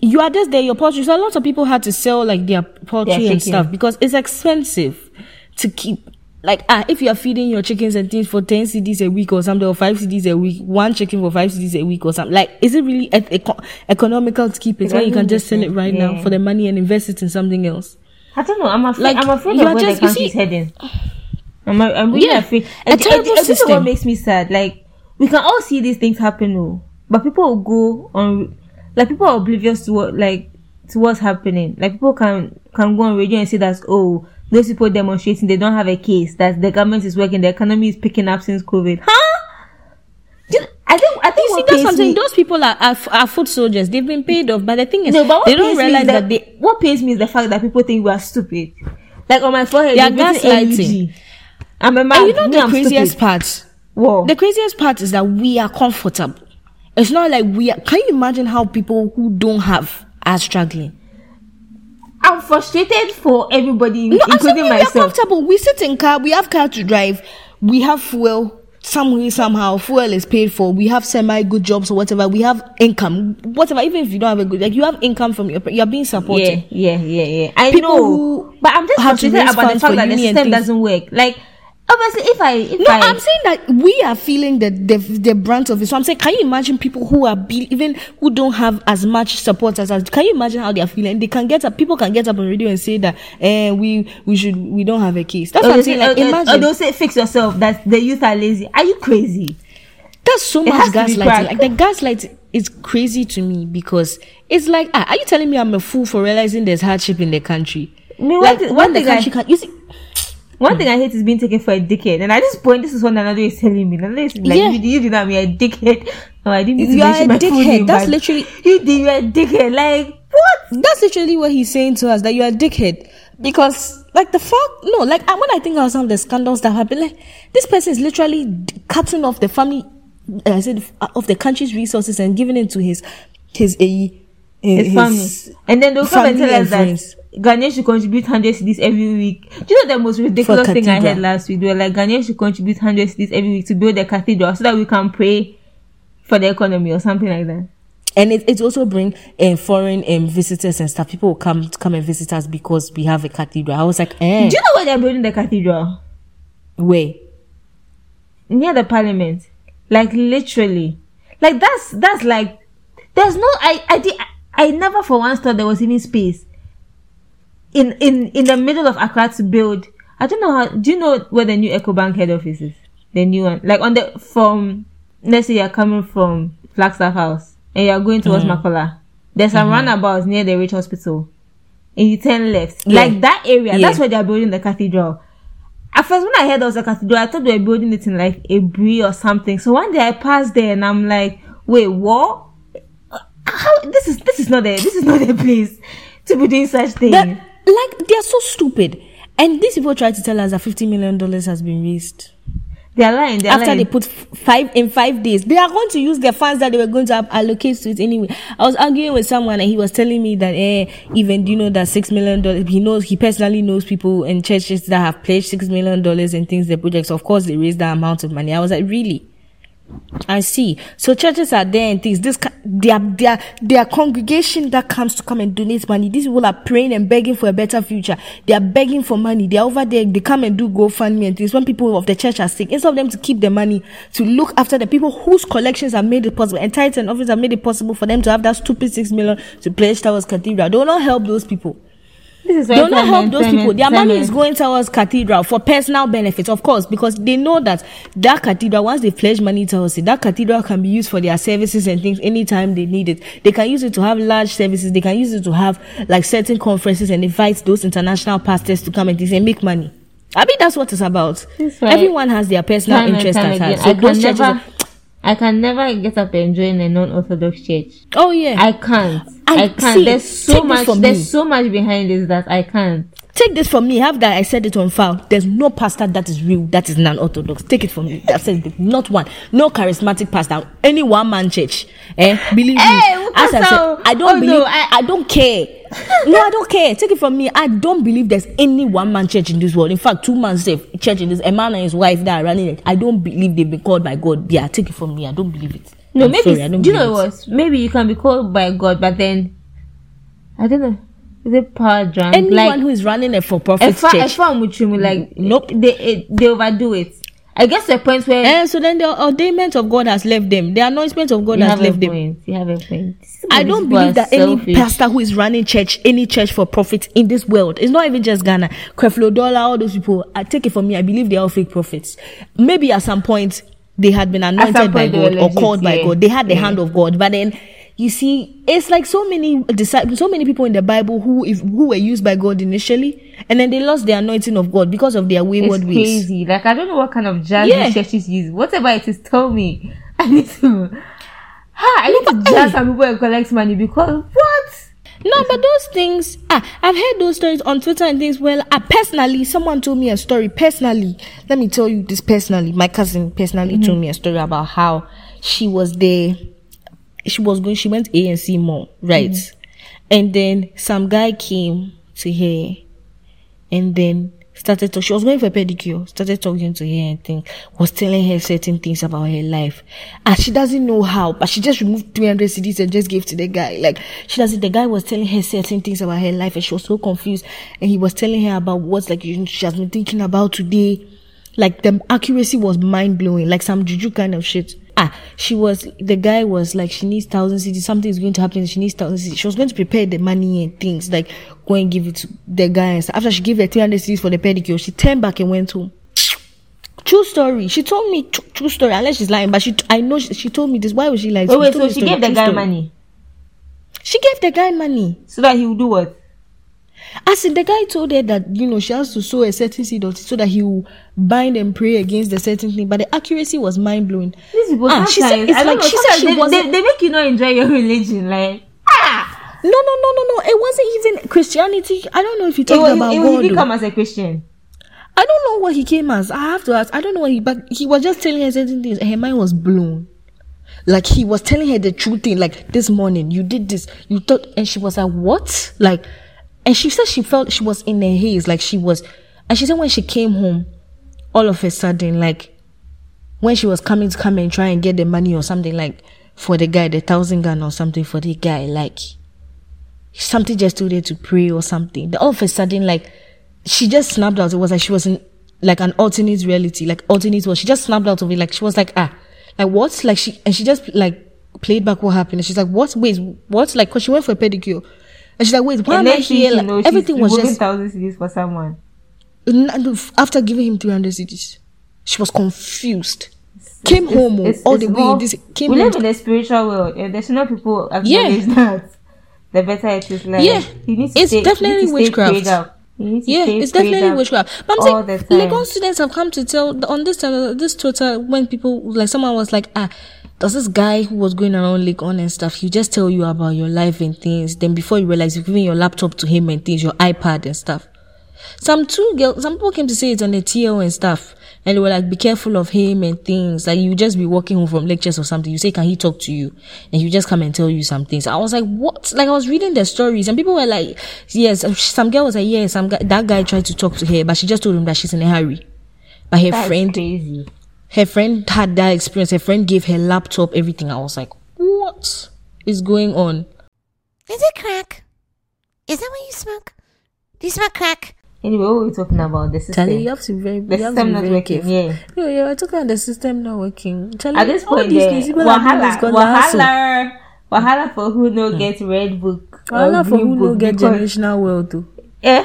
B: you are just there, your poultry. So a lot of people had to sell like their poultry and stuff because it's expensive to keep. Like ah, if you are feeding your chickens and things for ten cedis a week or something, or five cedis a week, one chicken for five cedis a week or something, like is it really ec- eco- economical to keep it when you can just sell it right now for the money and invest it in something else?
A: I don't know. I'm afraid.
B: Like,
A: I'm afraid
B: you
A: of where
B: just-
A: the
B: you
A: country is
B: see-
A: heading. (sighs) I'm, I'm really
B: Yeah,
A: afraid.
B: a
A: And- and-
B: terrible
A: and this is
B: system.
A: what makes me sad. Like we can all see these things happen, oh, but people will go on. Like people are oblivious to what, like to what's happening. Like people can can go on radio and say that oh, those people demonstrating they don't have a case. That the government is working. The economy is picking up since COVID. Huh? You- I think I think
B: You see, that's something.
A: me-
B: Those people are, are are foot soldiers. They've been paid off, but the thing is,
A: No, but
B: they don't realize that, they
A: what pains me is the fact that people think we are stupid. Like on my forehead,
B: They are gaslighting.
A: I'm a man.
B: And you know
A: me,
B: the
A: I'm
B: craziest
A: stupid.
B: part?
A: Whoa.
B: The craziest part is that we are comfortable. It's not like we are. Can you imagine how people who don't have are struggling?
A: I'm frustrated for everybody,
B: No,
A: including
B: we are comfortable. We sit in car. We have car to drive. We have fuel. Some way, somehow, fuel is paid for. We have semi good jobs or whatever. We have income, whatever. Even if you don't have a good, like you have income from your, you're being supported.
A: Yeah, yeah, yeah, yeah. I
B: People
A: know,
B: who
A: but I'm just frustrated about the fact that the system
B: things.
A: doesn't work. Like, obviously, if I, if
B: No,
A: I,
B: I'm saying that we are feeling the, the the brunt of it. So I'm saying, can you imagine people who are be, even who don't have as much support as us? Can you imagine how they are feeling? They can get up. People can get up on radio and say that, eh, we we should we don't have a case. That's
A: or
B: what I'm saying.
A: say,
B: Like,
A: or- or- or
B: imagine
A: they'll say, fix yourself. That the youth are lazy. Are you crazy?
B: that's so
A: it
B: much
A: has to be
B: gaslighting. Like the gaslight is crazy to me because it's like, ah, are you telling me I'm a fool for realizing there's hardship in the country?
A: I mean,
B: Like when the country can, you see,
A: one thing I hate is being taken for a dickhead. And at this point, this is what another is telling me. Another is like,
B: Yeah.
A: you, you did not be a dickhead. No, I didn't to
B: You are a dickhead. That's literally-
A: You did, you're a dickhead. Like, what?
B: That's literally what he's saying to us that you are a dickhead. Because, like, the fuck no, like, I- when I think of some of the scandals that happen, like, this person is literally cutting off the family, uh, I said, of the country's resources and giving it to his, his, uh,
A: His, family. And then they'll come and tell us that. Ghanaians should contribute 100 cedis every week. Do you know the most ridiculous thing I heard last week? They were like, Ghanaians should contribute 100 cedis every week to build a cathedral so that we can pray for the economy or something like that.
B: And it, it also bring um, foreign um, visitors and stuff. People will come come and visit us because we have a cathedral. I was like, eh,
A: Do you know where they're building the cathedral?
B: where?
A: Near the parliament. Like literally. Like that's that's like there's no I I did I never for once thought there was even space in in in the middle of Accra to build. I don't know how do you know where the new EcoBank head office is? The new one. Like on the from let's say you're coming from Flagstaff House and you're going towards mm-hmm. Makola. There's a mm-hmm. roundabout near the Ridge Hospital. And you turn left.
B: Yeah.
A: Like that area,
B: Yeah.
A: that's where they're building the cathedral. At first, when I heard there was a cathedral, I thought they were building it in like a brie or something. So one day I passed there and I'm like, wait, what? Uh, how this is this is not the this is not the (laughs) place to be doing such things.
B: That, like, they are so stupid. And these people try to tell us that $50 million has been raised.
A: they're lying. They're
B: after
A: lying.
B: they put five in five days they are going to use their funds that they were going to allocate to it anyway i was arguing with someone and he was telling me that eh even do you know that six million dollars he knows he personally knows people in churches that have pledged six million dollars and things their projects of course they raised that amount of money i was like really I see. So churches are there and things. This their their their congregation that comes to come and donate money. These people are praying and begging for a better future. They are begging for money. They are over there. They come and do GoFundMe and things. When people of the church are sick, instead of them to keep the money to look after the people whose collections have made it possible and tithes and offerings have made it possible for them to have that stupid six million to pledge towards cathedral. They not help those people.
A: This is
B: They will not help those people. Their money is going towards cathedral for personal benefits, of course, because they know that that cathedral, once they pledge money towards it, that cathedral can be used for their services and things anytime they need it. They can use it to have large services. They can use it to have like certain conferences and invite those international pastors to come and things and make money. I mean, that's what it's about.
A: Right.
B: Everyone has their personal
A: Time
B: interest at heart. So
A: I
B: those
A: can
B: churches
A: never,
B: are-
A: I can never get up and join a non-orthodox church.
B: oh yeah.
A: I can't.
B: I-
A: I, can't.
B: see,
A: there's so much. There's
B: me.
A: so much behind this that I can't.
B: Take this from me. Have that. I said it on file. There's no pastor that is real. That is non-orthodox. Take it from me. That says it. not one. No charismatic pastor. Any one man church. Eh? Believe
A: Hey,
B: me. As I said, I don't
A: oh,
B: believe.
A: no,
B: I,
A: I-
B: don't care. no, I don't care. Take it from me. I don't believe there's any one man church in this world. In fact, two man church in this. A man and his wife that are running it. I don't believe they've been called by God. Yeah, take it from me. I don't believe it.
A: No,
B: I'm
A: maybe.
B: sorry,
A: do you know
B: believe
A: what? Maybe you can be called by God, but then I don't know. Is it power drunk?
B: Anyone
A: like
B: who is running a for-profit
A: Efa,
B: church.
A: Efa Muchumi, like
B: Nope.
A: they they overdo it. I guess the point where
B: And so then the ordainment of God has left them. The anointment of God
A: you
B: has
A: have a
B: left them.
A: You have a point.
B: I don't believe that any pastor who is running church, any church for profit in this world, it's not even just Ghana, Creflo Dollar, all those people. I take it from me. I believe they are all fake prophets. Maybe at some point they had been anointed by
A: point they were
B: God or called by. God. They had the
A: Yeah.
B: hand of God, but then. You see, it's like so many disciples, so many people in the Bible who, if, who were used by God initially, and then they lost the anointing of God because of their wayward
A: It's
B: ways.
A: crazy. Like I don't know what kind of jazz
B: Yeah.
A: churches use. Whatever it is, tell me. (laughs) I need to. Ha! (laughs) I need to jazz some people and collect money because what?
B: No, but those things, ah, I've heard those stories on Twitter and things. Well, I personally, someone told me a story. Personally, let me tell you this personally. My cousin personally told me a story about how she was there. She was going, she went A&C mall, right? And then some guy came to her and then started to she was going for a pedicure started talking to her and things was telling her certain things about her life. And she doesn't know how but she just removed 300 cedis and just gave to the guy. Like she doesn't the guy was telling her certain things about her life and she was so confused. And he was telling her about what like she has been thinking about today. Like the accuracy was mind-blowing like some juju kind of shit ah she was the guy was like she needs thousand cedis something is going to happen she needs thousand cedis she was going to prepare the money and things like go and give it to the guy and stuff. after she gave her 300 cedis for the pedicure she turned back and went home true story she told me true, true story unless she's lying but she i know she, she told me this why was she lying
A: Wait, wait. So she
B: story,
A: gave the guy
B: story.
A: money
B: she gave the guy money
A: so that he would do what?
B: As the guy told her that you know she has to sow a certain seed so that he will bind and pray against the certain thing but the accuracy was mind-blowing
A: These people
B: Ah, she said- it's
A: I
B: like
A: know,
B: she said she
A: they,
B: wasn't-
A: they, they make you not enjoy your (laughs) religion. Like ah,
B: No, no, no, no, no. It wasn't even Christianity. I don't know if he
A: it,
B: talked
A: will-
B: about
A: it,
B: God.
A: will he
B: though.
A: come as a Christian?
B: I don't know what he came as. I have to ask. I don't know what he, but he was just telling her certain things, and her mind was blown. Like he was telling her the true thing. Like this morning, you did this. You thought, and she was like, "What?" Like, and she said she felt she was in a haze. Like she was, and she said when she came home, all of a sudden, like when she was coming to come and try and get the money or something, like for the guy, the thousand gun or something for the guy, like something just told her to pray or something. Then all of a sudden, like she just snapped out. It was like she was in like an alternate reality, like alternate world. She just snapped out of it. Like she was like, ah, like what? Like she and she just like played back what happened. And she's like, what? Wait, what? Like, cause she went for a pedicure. And she's like, wait, why
A: and
B: am I
A: then she,
B: here? Like,
A: knows
B: everything was just
A: thousand cedis for someone.
B: After giving him 300 cedis. She was confused. Came home oh,
A: It's-
B: all
A: it's
B: the way. This came
A: we live in a spiritual world, and there's no people acknowledge (laughs) that. The better it is, like
B: Yeah, it's
A: stay,
B: definitely witchcraft.
A: prayed up. You need to
B: Yeah, it's definitely witchcraft. But I'm saying. Legon students have come to tell on this uh, this Twitter when people like someone was like, ah, does this guy who was going around Legon and stuff, he just tell you about your life and things. Then before you realize you've given your laptop to him and things, your iPad and stuff. Some two girls, some people came to say it on the TL and stuff, and they were like, "Be careful of him and things." Like you just be walking home from lectures or something. You say, "Can he talk to you?" And he just come and tell you some things. I was like, "What?" Like I was reading the stories, and people were like, "Yes." Some girl was like, "Yes." Some guy, that guy tried to talk to her, but she just told him that she's in a hurry. But her
A: That's
B: friend,
A: crazy.
B: Her friend had that experience. Her friend gave her laptop, everything. I was like, what is going on?
C: Is it crack? Is that what you smoke? Do you smoke crack?
A: Anyway, what were we talking about? The system.
B: Charlie, you have to be very,
A: the
B: you have to
A: system
B: be
A: not
B: very
A: working.
B: careful.
A: Yeah.
B: No, yeah, we're talking about the system not working. Charlie,
A: At this
B: all
A: point,
B: these
A: the
B: things, people are doing this
A: wahala,
B: cause
A: wahala, wahala for who no get red book. or
B: Wahala for who no
A: book
B: get
A: because-
B: generational wealth too.
A: Eh?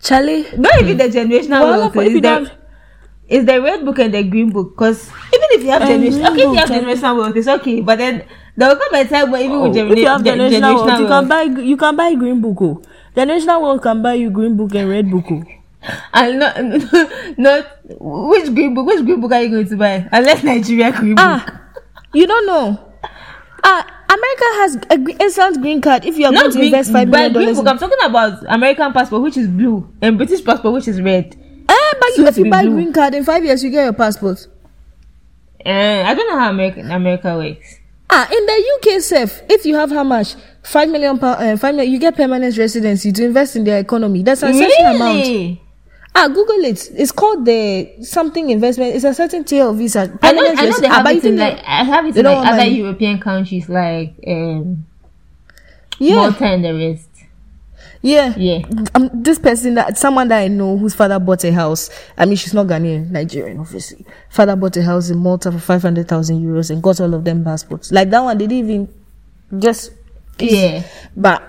B: Charlie,
A: Not even the generational
B: Wahala
A: wealth.
B: for if you don't-
A: it's the red book and the green book. Because even if you have generation,
B: green
A: okay, if you have generational wealth, it's okay. But then there will come a time when even with
B: Oh, if you have
A: genera-
B: generational,
A: gen-
B: wealth, you can buy you can buy green book. Oh. Generational wealth can buy you green book and red book. Oh.
A: and not, (laughs) not which green book, which green book are you going to buy? Unless Nigeria green book.
B: Ah, you don't know. Ah, America has a gre- instant green card if you are
A: Not
B: going to
A: green,
B: invest five million
A: green
B: dollars.
A: book. I'm talking about American passport, which is blue, and British passport, which is red.
B: Eh, but
A: Soon
B: if you buy
A: blue.
B: green card in five years, you get your passport.
A: Uh, I don't know how America America works.
B: Ah, in the UK, self, if you have how much five million pound, uh, five million, you get permanent residency to invest in their economy. That's a certain amount. Ah, Google it. It's called the something investment. It's a certain tier of visa.
A: I know,
B: Permanent
A: I know they have it in like I have it in like other
B: money.
A: European countries like um
B: yeah,
A: Malta and the rest.
B: Yeah,
A: Yeah.
B: Um, this person that someone that I know whose father bought a house. I mean, she's not Ghanaian, Nigerian, obviously. Father bought a house in Malta for five hundred thousand euros and got all of them passports. Like that one, they didn't even just
A: Yeah.
B: But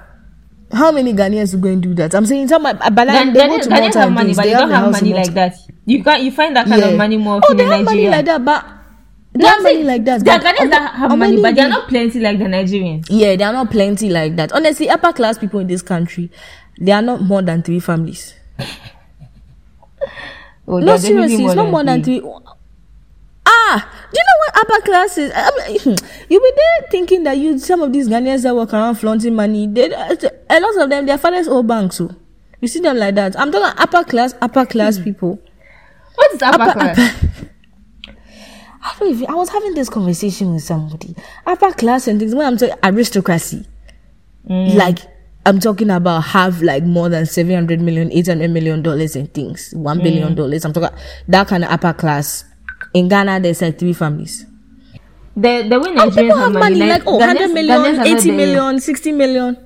B: how many Ghanaians go and do that? I'm saying some, but like,
A: Ghan-
B: they go
A: Ghanaians
B: to
A: Ghanaians have money, but they, don't
B: a
A: have money like that. You can't you find that kind
B: Yeah.
A: of money more
B: Oh, they
A: in
B: have
A: Nigeria.
B: money like that, but they
A: No, I'm saying
B: like that.
A: There are Ghanaians that have money, but they're not plenty like the Nigerians.
B: Yeah, they are not plenty like that. Honestly, upper class people in this country, they are not more than three families. (laughs)
A: Oh,
B: No, seriously, it's not more than three. Ah, do you know what upper class is? I mean, you be there thinking that you some of these Ghanaians that walk around flaunting money. They, a lot of them, their fathers own banks. So you see them like that. I'm talking upper class, upper class people.
A: What is upper,
B: upper,
A: class?
B: upper- I don't even, I was having this conversation with somebody. Upper class and things when I'm talking aristocracy.
A: Mm.
B: Like I'm talking about have like more than 700 million, 800 million dollars and things. One
A: Mm.
B: billion dollars. I'm talking that kind of upper class. In Ghana, there's like three families.
A: The the way Nigerians
B: have money, like, oh, 100
A: Ghanaians-
B: million,
A: Ghanaians are not
B: 80
A: there yet.
B: million, 60 million.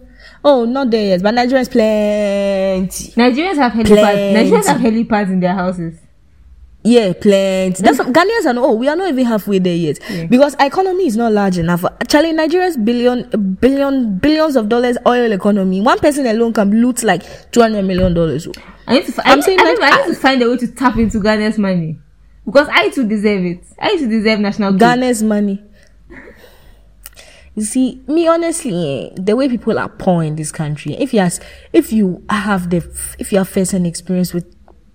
B: Oh, not there yet, but Nigerians plenty.
A: Nigerians have helipads. Nigerians have helipads in their houses.
B: Yeah, plenty. That's what, Ghanaians are not. Oh, we are not even halfway there yet because our economy is not large enough. Actually, Nigeria's billion, billion, billions of dollars oil economy. One person alone can loot like two hundred million dollars.
A: I need to.
B: I'm
A: I,
B: saying
A: I,
B: like-
A: need, I need to find a way to tap into Ghana's money because I too deserve it. I too deserve national.
B: Ghana's money. You see, me honestly, eh, the way people are poor in this country. If you ask, if you have the, if you have first-hand experience with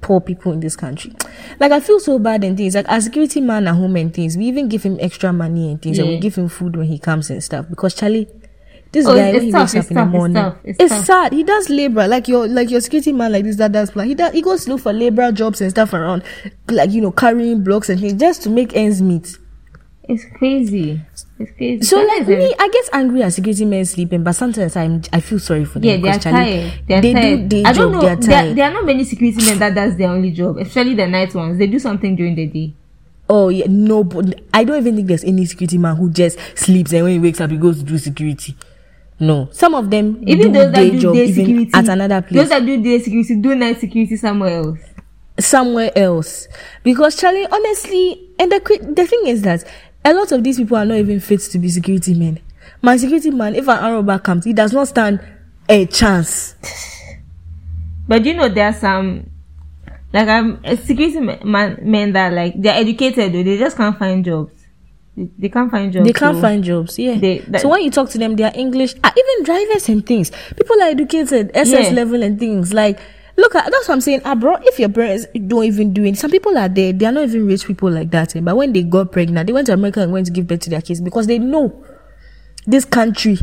B: poor people in this country, like I feel so bad and things. Like as security man at home and things, we even give him extra money and things, and we give him food when he comes and stuff. Because Charlie, this
A: Oh,
B: guy when he
A: it's
B: wakes up in the
A: tough, it's
B: morning,
A: tough, it's
B: it's
A: tough.
B: sad. He does labor like your like your security man like this that does plan. He does he goes to look for labor jobs and stuff around, like you know carrying blocks and things just to make ends meet.
A: It's crazy. It's crazy.
B: So like me, I get angry at security men sleeping, but sometimes I I feel sorry for them.
A: Yeah, they are tired. They are
B: they
A: tired.
B: do
A: I don't know.
B: They are
A: there, there are not many security men that does their only job, especially the night ones. They do something during the day.
B: oh yeah, no, but I don't even think there's any security man who just sleeps and when he wakes up he goes to do security. No, some of them
A: Even
B: do
A: those that do
B: job
A: day security,
B: at another place.
A: Those that do day security do night security somewhere else.
B: somewhere else because Charlie, honestly, and the the thing is that a lot of these people are not even fit to be security men. My security man, if an arrow back comes, he does not stand a chance. (laughs)
A: But you know, there are some like I'm a security man, men that like they're educated, though, they just can't find jobs. They, they can't find jobs.
B: They can't
A: so-
B: find jobs. Yeah.
A: They- that-
B: so when you talk to them, they are English. Ah, even drivers and things. People are educated, SS
A: Yeah.
B: level and things. Like, look at that's what I'm saying. Abroad, if your parents don't even do it, some people are there. They are not even rich people like that. eh, But when they got pregnant, they went to America and went to give birth to their kids because they know this country,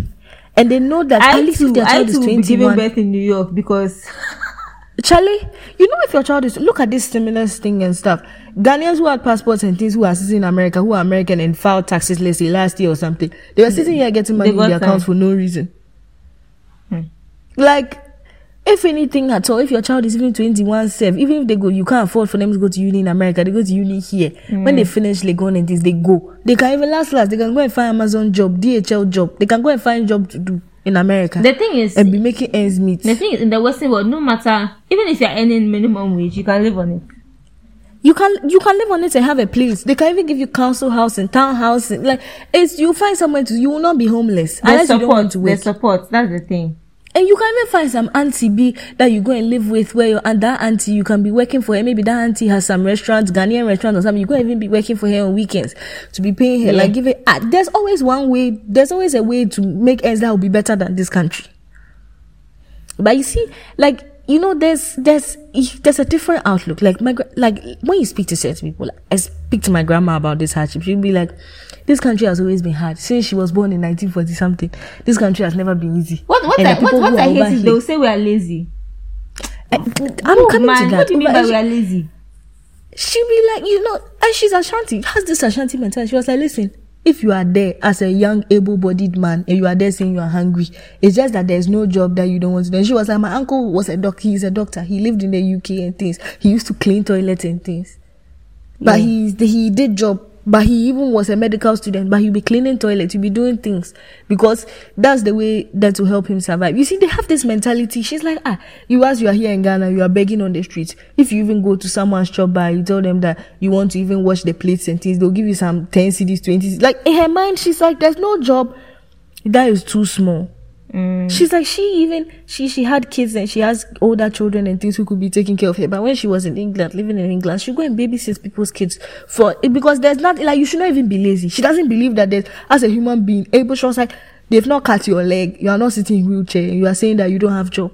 B: and they know that
A: I
B: at least
A: too,
B: if their
A: I
B: child is
A: too will be giving birth in New York because (laughs)
B: Charlie, you know if your child is look at this stimulus thing and stuff. Ghanaians who had passports and things who are sitting in America, who are American and filed taxes, let's say last year or something, they were sitting here getting money in their accounts for no reason.
A: Hmm.
B: Like, if anything at all, if your child is even 21, self, even if they go, you can't afford for them to go to uni in America, they go to uni here. Mm. When they finish Legon and this, they go. They can even last last, they can go and find Amazon job, DHL job. They can go and find job to do in America
A: The thing is,
B: and be making ends meet.
A: the thing is, in the Western world, no matter, even if you're earning minimum wage, you can live on it.
B: You can you can live on it and have a place. They can even give you council house and town house. Like it's you find somewhere to you will not be homeless
A: There's
B: unless you don't want
A: support.
B: to
A: There's support. That's the thing.
B: And you can even find some auntie B that you go and live with where you and that auntie you can be working for her. Maybe that auntie has some restaurant, Ghanaian restaurant or something. You can even be working for her on weekends to be paying her.
A: Yeah.
B: Like give it ah, there's always one way there's always a way to make ends that will be better than this country. But you see, like you know, there's there's there's a different outlook. Like my like when you speak to certain people, like, I speak to my grandma about this hardship. She'll be like, "This country has always been hard since she was born in 1940 something. This country has never been easy."
A: What what
B: And
A: I, what, what I hate is they'll say we are lazy.
B: I, I'm
A: Oh,
B: coming
A: man,
B: to that.
A: what do you mean by we are lazy?
B: She'll be like, you know, and she's Ashanti, has this Ashanti mentality. She was like, listen, if you are there as a young, able bodied man and you are there saying you are hungry, it's just that there's no job that you don't want to do. And she was like, my uncle was a doctor, he's a doctor. He lived in the UK and things. He used to clean toilets and things. But
A: Yeah.
B: he's he did job. But he even was a medical student, but he'll be cleaning toilets, he'll be doing things because that's the way that will help him survive. You see, they have this mentality. She's like, ah, you as you are here in Ghana, you are begging on the streets. If you even go to someone's shop by you tell them that you want to even wash the plates and things, they'll give you some 10 cedis, 20 cedis. Like in her mind, she's like, there's no job that is too small. Mm. She's like she even she she had kids and she has older children and things who could be taking care of her. But when she was in England, living in England, she go and babysit people's kids for because there's not like you should not even be lazy. She doesn't believe that there's as a human being able. She was like they've not cut your leg. You are not sitting in wheelchair. You are saying that you don't have job.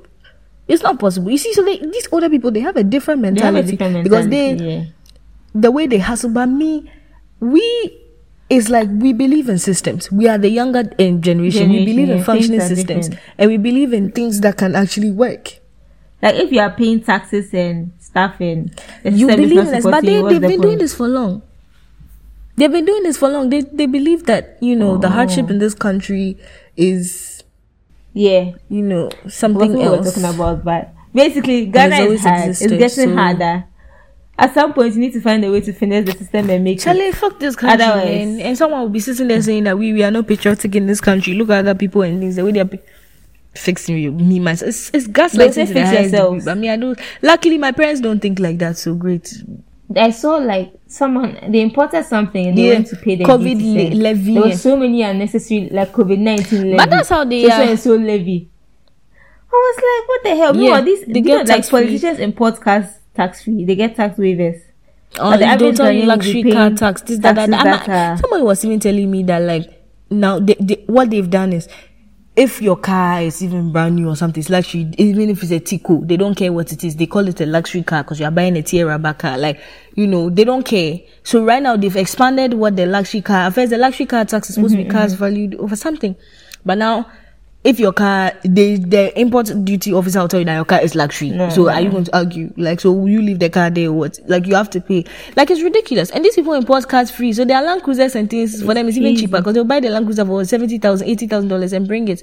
B: It's not possible. You see, so they, these older people they have a different
A: have a
B: mentality, because
A: mentality.
B: they
A: yeah.
B: the way they hustle. But me, we it's like we believe in systems. We are the younger eh, generation. we
A: Generation,
B: believe in functioning systems,
A: different.
B: and we believe in things that can actually work.
A: Like if you are paying taxes and stuff and
B: You believe in this, but they, they've
A: the
B: been doing this for long. They've been doing this for long. They they believe that you know the oh. hardship in this country is
A: Yeah.
B: you know something
A: we were talking about, but basically Ghana is hard.
B: existed,
A: it's getting
B: so-
A: harder. At some point, you need to find a way to finesse the system and make it.
B: Charlie, fuck this country,
A: Otherwise-
B: and, and someone will be sitting there saying that we, we are not patriotic in this country. Look at other people and things the way they're pi- fixing you, me myself. It's, it's gaslighting.
A: fix
B: degree. I mean, I don't. Luckily, my parents don't think like that. So great.
A: I saw like someone they imported something and they
B: Yeah.
A: went to pay the
B: COVID le- levy.
A: There was so many unnecessary like COVID nineteen levy.
B: But that's how they
A: so, so
B: are.
A: and so levy. I was like, what the hell?
B: Yeah,
A: Yeah, these
B: they
A: they
B: get
A: get like politicians import cars tax free. They get tax waivers.
B: Oh,
A: the
B: don't tell you luxury car tax. This, that, that.
A: that
B: Somebody was even telling me that like now they, they, what they've done is if your car is even brand new or something, it's luxury. Even if it's a Tico, they don't care what it is. They call it a luxury car because you are buying a Tierra car. Like you know, they don't care. So right now they've expanded what the luxury car. At first, the luxury car tax is supposed to be mm-hmm, cars mm-hmm. valued over something, but now. If your car, the the import duty officer will tell you that your car is luxury. so are you going to argue? Like, so will you leave the car there or what? Like, you have to pay. Like, it's ridiculous. And these people import cars free. So their Land Cruisers and things, for them, is even cheaper because they'll buy the Land Cruiser for $70,000, $80,000 and bring it.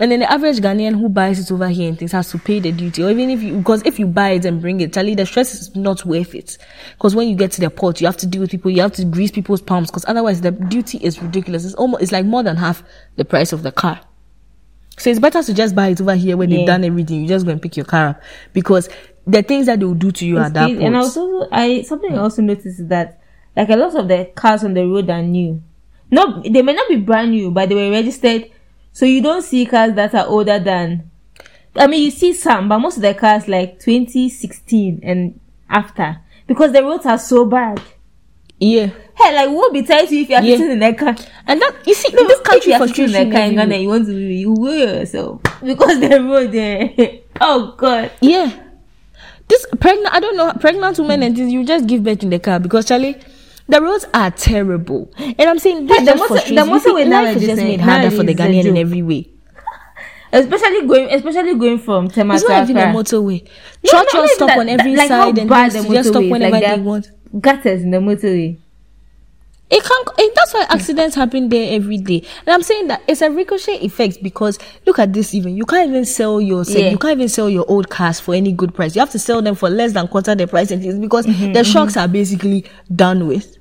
B: And then the average Ghanaian who buys it over here and things has to pay the duty. Or even if you, because if you buy it and bring it, Charlie, the stress is not worth it. Because when you get to the port, you have to deal with people, you have to grease people's palms because otherwise the duty is ridiculous. It's almost, it's like more than half the price of the car. So it's better to just buy it over here when they've done everything. You just go and pick your car up because the things that they will do to you at that
A: It's-
B: point.
A: and also, I something I mm. also noticed is that like a lot of the cars on the road are new. No, they may not be brand new, but they were registered. So you don't see cars that are older than. I mean, you see some, but most of the cars like 2016 and after because the roads are so bad.
B: Yeah,
A: Hey, like what be tight you if you're
B: Yeah.
A: sitting in the car?
B: and that you see
A: No,
B: this country frustration
A: sitting in the car in. Ghana, you want to be, you will yourself (laughs) because the road there. (laughs) oh God.
B: Yeah. This pregnant, I don't know, pregnant women and things, you just give birth in the car because Charlie, the roads are terrible. And I'm saying this
A: Hey, the
B: just frustrates
A: the
B: see, life is just
A: eh,
B: made harder for the
A: nowadays is a
B: Ghanaian in every way. (laughs)
A: Especially going, especially going from Tema
B: It's
A: to
B: not even a motorway.
A: No,
B: Church
A: not
B: just stop
A: that-
B: on every
A: like how
B: side and
A: bad
B: things
A: the
B: to just stop whenever
A: like
B: they
A: that.
B: want.
A: Gutters in the motorway.
B: It can't. It, that's why accidents happen there every day. And I'm saying that it's a ricochet effect because look at this. Even you can't even sell your
A: Yeah.
B: you can't even sell your old cars for any good price. You have to sell them for less than quarter the price it is because
A: Mm-hmm,
B: the shocks are basically done with.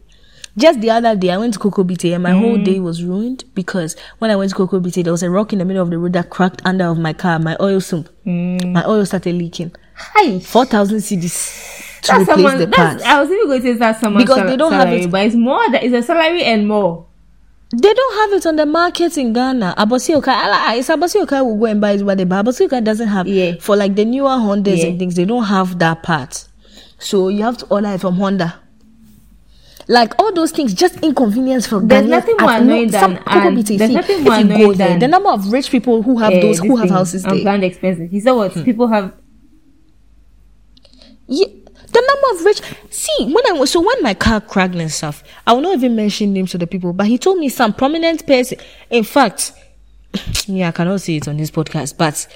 B: Just the other day, I went to Kokrobite and my whole
A: Mm.
B: day was ruined because when I went to Kokrobite, there was a rock in the middle of the road that cracked under of my car. My oil sump,
A: Mm.
B: my oil started leaking.
A: Hi.
B: Four thousand cedis to
A: That's
B: replace
A: someone.
B: the
A: That's,
B: parts.
A: I was even going to say that's someone's
B: Because
A: sal-
B: they don't have it-
A: but it's more. That it's a salary and more.
B: They don't have it on the market in Ghana. Abossey Okai, it's Abossey Okai will go and buy it, but the but Abossey Okai doesn't have
A: Yeah.
B: for like the newer Hondas
A: Yeah.
B: and things. They don't have that part, so you have to order it from Honda. Like all those things, just inconvenience for
A: There's
B: Ghanaians.
A: nothing more
B: no-
A: annoying than- and there's
B: see,
A: nothing more annoying
B: there,
A: than-
B: the number of rich people who have
A: Eh,
B: those who have
A: thing,
B: houses
A: I'm
B: there.
A: expenses. He said what people have.
B: Yeah, the number of rich. See, when I was so when my car cracked and stuff, I will not even mention names to the people, but he told me some prominent person. In fact, (sniffs) yeah, I cannot say it on this podcast, but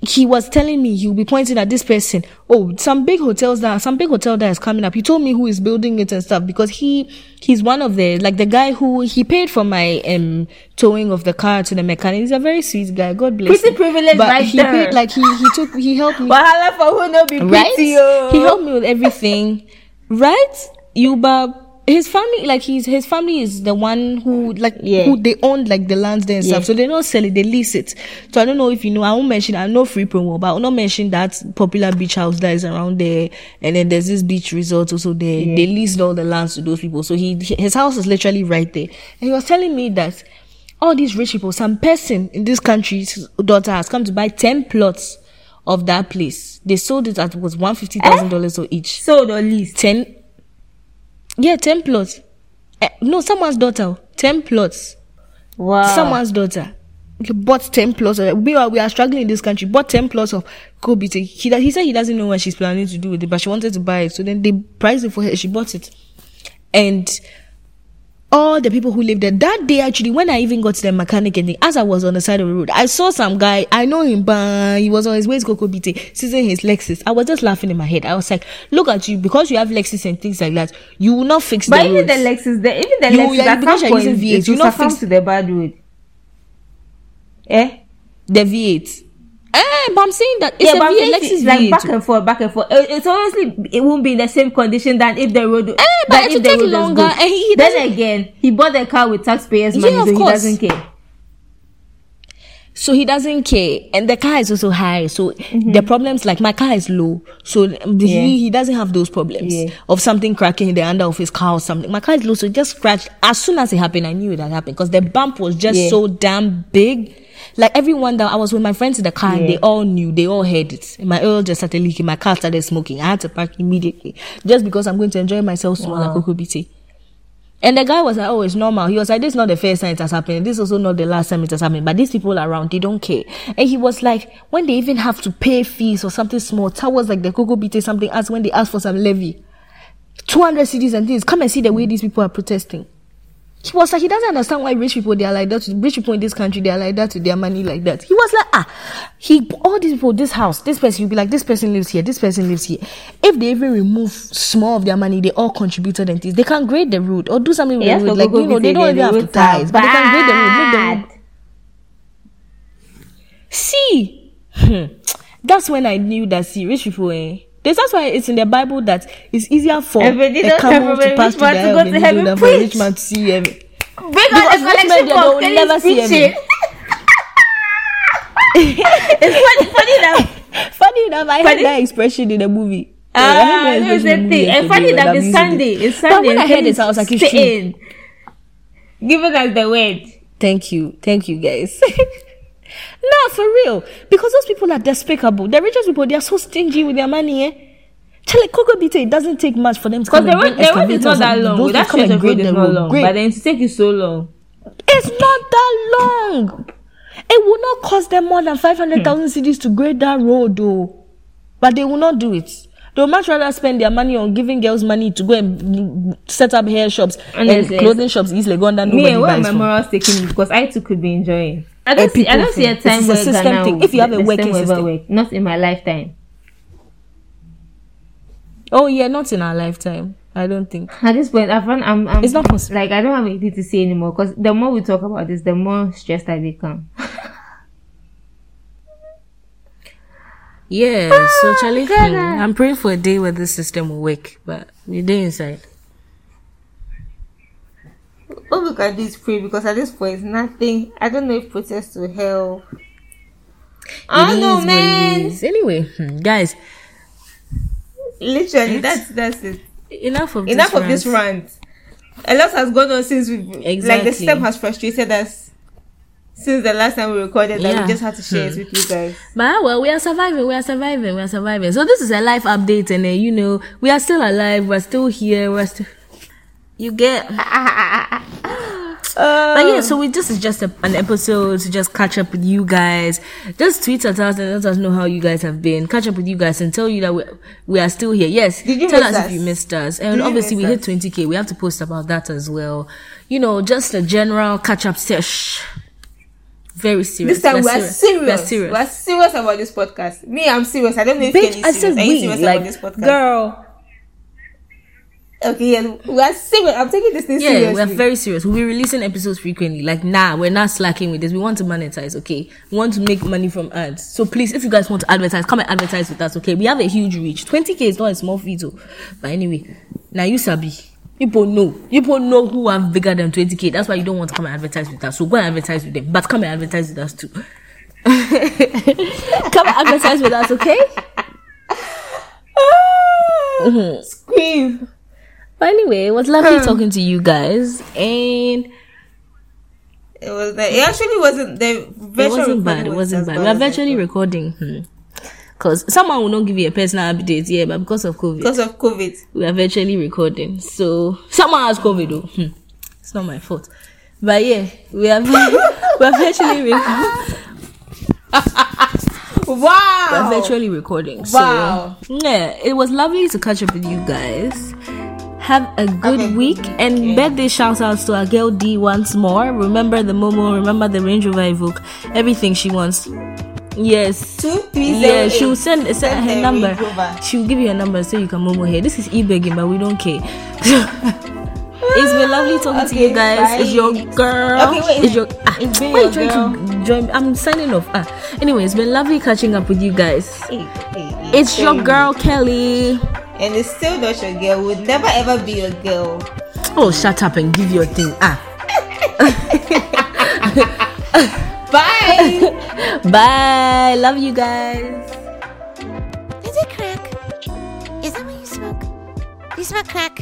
B: he was telling me he'll be pointing at this person. Oh, some big hotels that some big hotel that is coming up. He told me who is building it and stuff because he he's one of the like the guy who he paid for my um towing of the car to the mechanic. He's a very sweet guy. God bless.
A: Pretty
B: him.
A: privileged
B: but
A: right
B: he
A: there.
B: paid like he he took he helped me
A: Wahala for who no be
B: right?
A: oh.
B: He helped me with everything, right? you Yuba, his family, like he's his family is the one who like
A: Yeah.
B: who they own like the lands there and
A: Yeah.
B: stuff, so they don't sell it, they lease it. So I don't know if you know. I won't mention. I know free promo, but I will not mention that popular beach house that is around there, and then there's this beach resort also there. They leased all the lands to those people, so he his house is literally right there. And he was telling me that all these rich people, some person in this country's daughter has come to buy ten plots of that place. They sold it at was one fifty thousand dollars eh? or each.
A: sold or least.
B: Ten, yeah, ten plots. Eh, no, someone's daughter. Ten plots.
A: Wow.
B: Someone's daughter. He bought ten plots. Of, we are we are struggling in this country. Bought ten plots of Kobe. He he said he doesn't know what she's planning to do with it, but she wanted to buy it. So then they priced it for her. She bought it, and all the people who lived there that day actually when i even got to the mechanic and as i was on the side of the road i saw some guy i know him but he was on his way to Kokrobite, seizing his lexus i was just laughing in my head i was like look at you because you have lexus and things like that you will not fix the
A: But
B: the
A: even the. Lexus, the, even the
B: You-
A: Lexus,
B: yeah,
A: at
B: because
A: some
B: you're using V8, you
A: will
B: not fix-
A: to the bad road. Eh?
B: the v8 eh but i'm saying that it's
A: yeah,
B: a
A: but I'm
B: V8,
A: saying
B: lexus
A: like
B: v8
A: back and forth, back and forth. It- It's honestly, it won't be in the same condition than if the road.
B: Eh, but it will take longer, and he- he
A: then again, he bought the car with taxpayers' money,
B: of
A: so he doesn't care.
B: so he doesn't care and the car is also high so the problems like my car is low so
A: Mm-hmm. Yeah.
B: he, he doesn't have those problems
A: Yeah.
B: of something cracking in the under of his car or something my car is low so it just scratched as soon as it happened i knew it had happened because the bump was just
A: Yeah.
B: so damn big like everyone that i was with my friends in the car and they all knew they all heard it my oil just started leaking my car started smoking i had to park immediately just because i'm going to enjoy myself at
A: Wow.
B: Kokrobite. And the guy was like, oh, it's normal. He was like, this is not the first time it has happened. This is also not the last time it has happened. But these people around, they don't care. And he was like, when they even have to pay fees or something small, towers like the Kokrobite something as when they ask for some levy. 200 cedis and things. Come and see the way these people are protesting. He was like, he doesn't understand why rich people, they are like that. to- Rich people in this country, they are like that to their money like that. He was like, ah, he, all these people, this house, this person, you'll be like, this person lives here, this person lives here. If they even remove small of their money, they all contributed and things. They can grade the road or do something with
A: Yes,
B: the road. Like, you know, they don't even have to ties, but they can grade the road, make the road. See, hmm, that's when I knew that see rich people. Eh, this, that's why it's in the Bible that it's easier for a camel to pass through the
A: to
B: eye of
A: heaven
B: needle than for a rich man to see heaven. Because (laughs) rich men, they
A: for
B: never see heaven.
A: it's funny, funny (laughs) that
B: Funny enough, I
A: Funny-
B: heard that expression in the movie. Yeah, I
A: ah,
B: heard that
A: no, it's the
B: the movie
A: thing. And funny that it's Sunday. It's
B: But
A: Sunday.
B: when I heard it, I was like, it's true.
A: Giving us the word.
B: Thank you. Thank you, guys. (laughs) no, for real. Because those people are despicable. The richest people, they are so stingy with their money, eh? Charlie, Kokrobite, it doesn't take much for them to come
A: the
B: and
A: road, the road is not that long.
B: those
A: That
B: come and grade the road.
A: long.
B: Great.
A: But then to take you so long.
B: It's not that long. It will not cost them more than 500,000
A: Hmm.
B: cedis to grade that road, though. But they will not do it. They would much rather spend their money on giving girls money to go and set up hair shops and
A: Honestly,
B: clothing shops in East Legon that nobody
A: Me, where
B: buys
A: my morals taking me because I too could be enjoying. I
B: A
A: don't see. I don't see a time
B: This is a
A: where
B: system
A: Ghana
B: thing.
A: will-
B: If you have a
A: the
B: working
A: system will work. Not in my lifetime.
B: Oh, yeah, not in our lifetime. I don't think.
A: At this point, I found I'm, I'm
B: It's not possible.
A: like I don't have anything to say anymore because the more we talk about this, the more stressed I become. (laughs)
B: Yeah, so Charlie, hmm, I'm praying for a day where this system will work, but we're there inside.
A: Oh, look at this pray because at this point, nothing. I don't know if protest will help. I don't know,
B: is what it
A: man.
B: Anyway, hmm, guys,
A: Literally, that's that's it.
B: enough of
A: Enough
B: this
A: of this
B: rant.
A: A lot has gone on since we
B: exactly.
A: like the system has frustrated us since the last time we recorded that
B: Yeah.
A: we just had to share it with you guys.
B: But ah, well, we are surviving. We are surviving. We are surviving. So this is a life update, and uh, you know we are still alive. We're still here. We're still. You get. (laughs) But yeah, so um, we this is just a, an episode to just catch up with you guys. Just tweet at us and let us know how you guys have been. Catch up with you guys and tell you that we we are still here. Yes,
A: Did you
B: tell
A: miss
B: us, if
A: us?
B: you missed us. And
A: you
B: obviously we hit 20k. We have to post about that as well. You know, just a general catch up sesh. Very serious.
A: This time
B: We're
A: we're serious.
B: We're serious.
A: We're serious about this podcast. Me, I'm serious. I don't know if
B: Bitch,
A: Kenny's
B: I
A: serious.
B: said
A: Are you
B: we
A: serious
B: like
A: about this podcast?
B: girl.
A: Okay, yeah, we're serious. I'm taking this thing
B: Yeah,
A: seriously.
B: we're very serious. We'll be releasing episodes frequently. Like, nah, we're not slacking with this. We want to monetize, okay? We want to make money from ads. So please, if you guys want to advertise, come and advertise with us, okay? We have a huge reach. 20k is not a small oh. But anyway, now you sabi. People know. People know who have bigger than 20k. That's why you don't want to come and advertise with us. So go and advertise with them. But come and advertise with us too. (laughs) come and advertise with us, okay? (laughs)
A: Ah, Scream.
B: But anyway, it was lovely talking to you guys. And
A: It was it actually wasn't the
B: it wasn't bad. It
A: was
B: wasn't bad. We're virtually recording. Because someone will not give you a personal update, yeah, but because of COVID,
A: because of COVID.
B: we are virtually recording. So someone has COVID though. Hmm. It's not my fault. But yeah, we are (laughs) we are virtually recording. (laughs)
A: Wow.
B: We're virtually recording. So
A: Wow.
B: yeah, it was lovely to catch up with you guys. Have a good
A: good
B: week and birthday shout outs to our girl D once more. Remember the Momo, remember the Range Rover Evoque, everything she wants. Yes.
A: Two three zero
B: Yeah,
A: eight.
B: she'll send, send
A: Send
B: her number. She'll give you a number so you can Momo her. This is e-begging, but we don't care. (laughs) it's been lovely talking to you
A: Okay,
B: guys. It's your girl.
A: Okay, wait.
B: It's your. Ah,
A: It's been
B: why
A: your
B: you trying to join? I'm signing off. Ah, anyway, it's been lovely catching up with you guys.
A: Hey, hey, hey,
B: It's your
A: hey.
B: girl Kelly.
A: And it's still not your girl. Would never ever be your girl.
B: Oh, shut up and give your thing. Ah, (laughs)
A: Bye. (laughs)
B: bye. Love you guys.
C: Is it crack? Is that what you smoke? You smoke crack?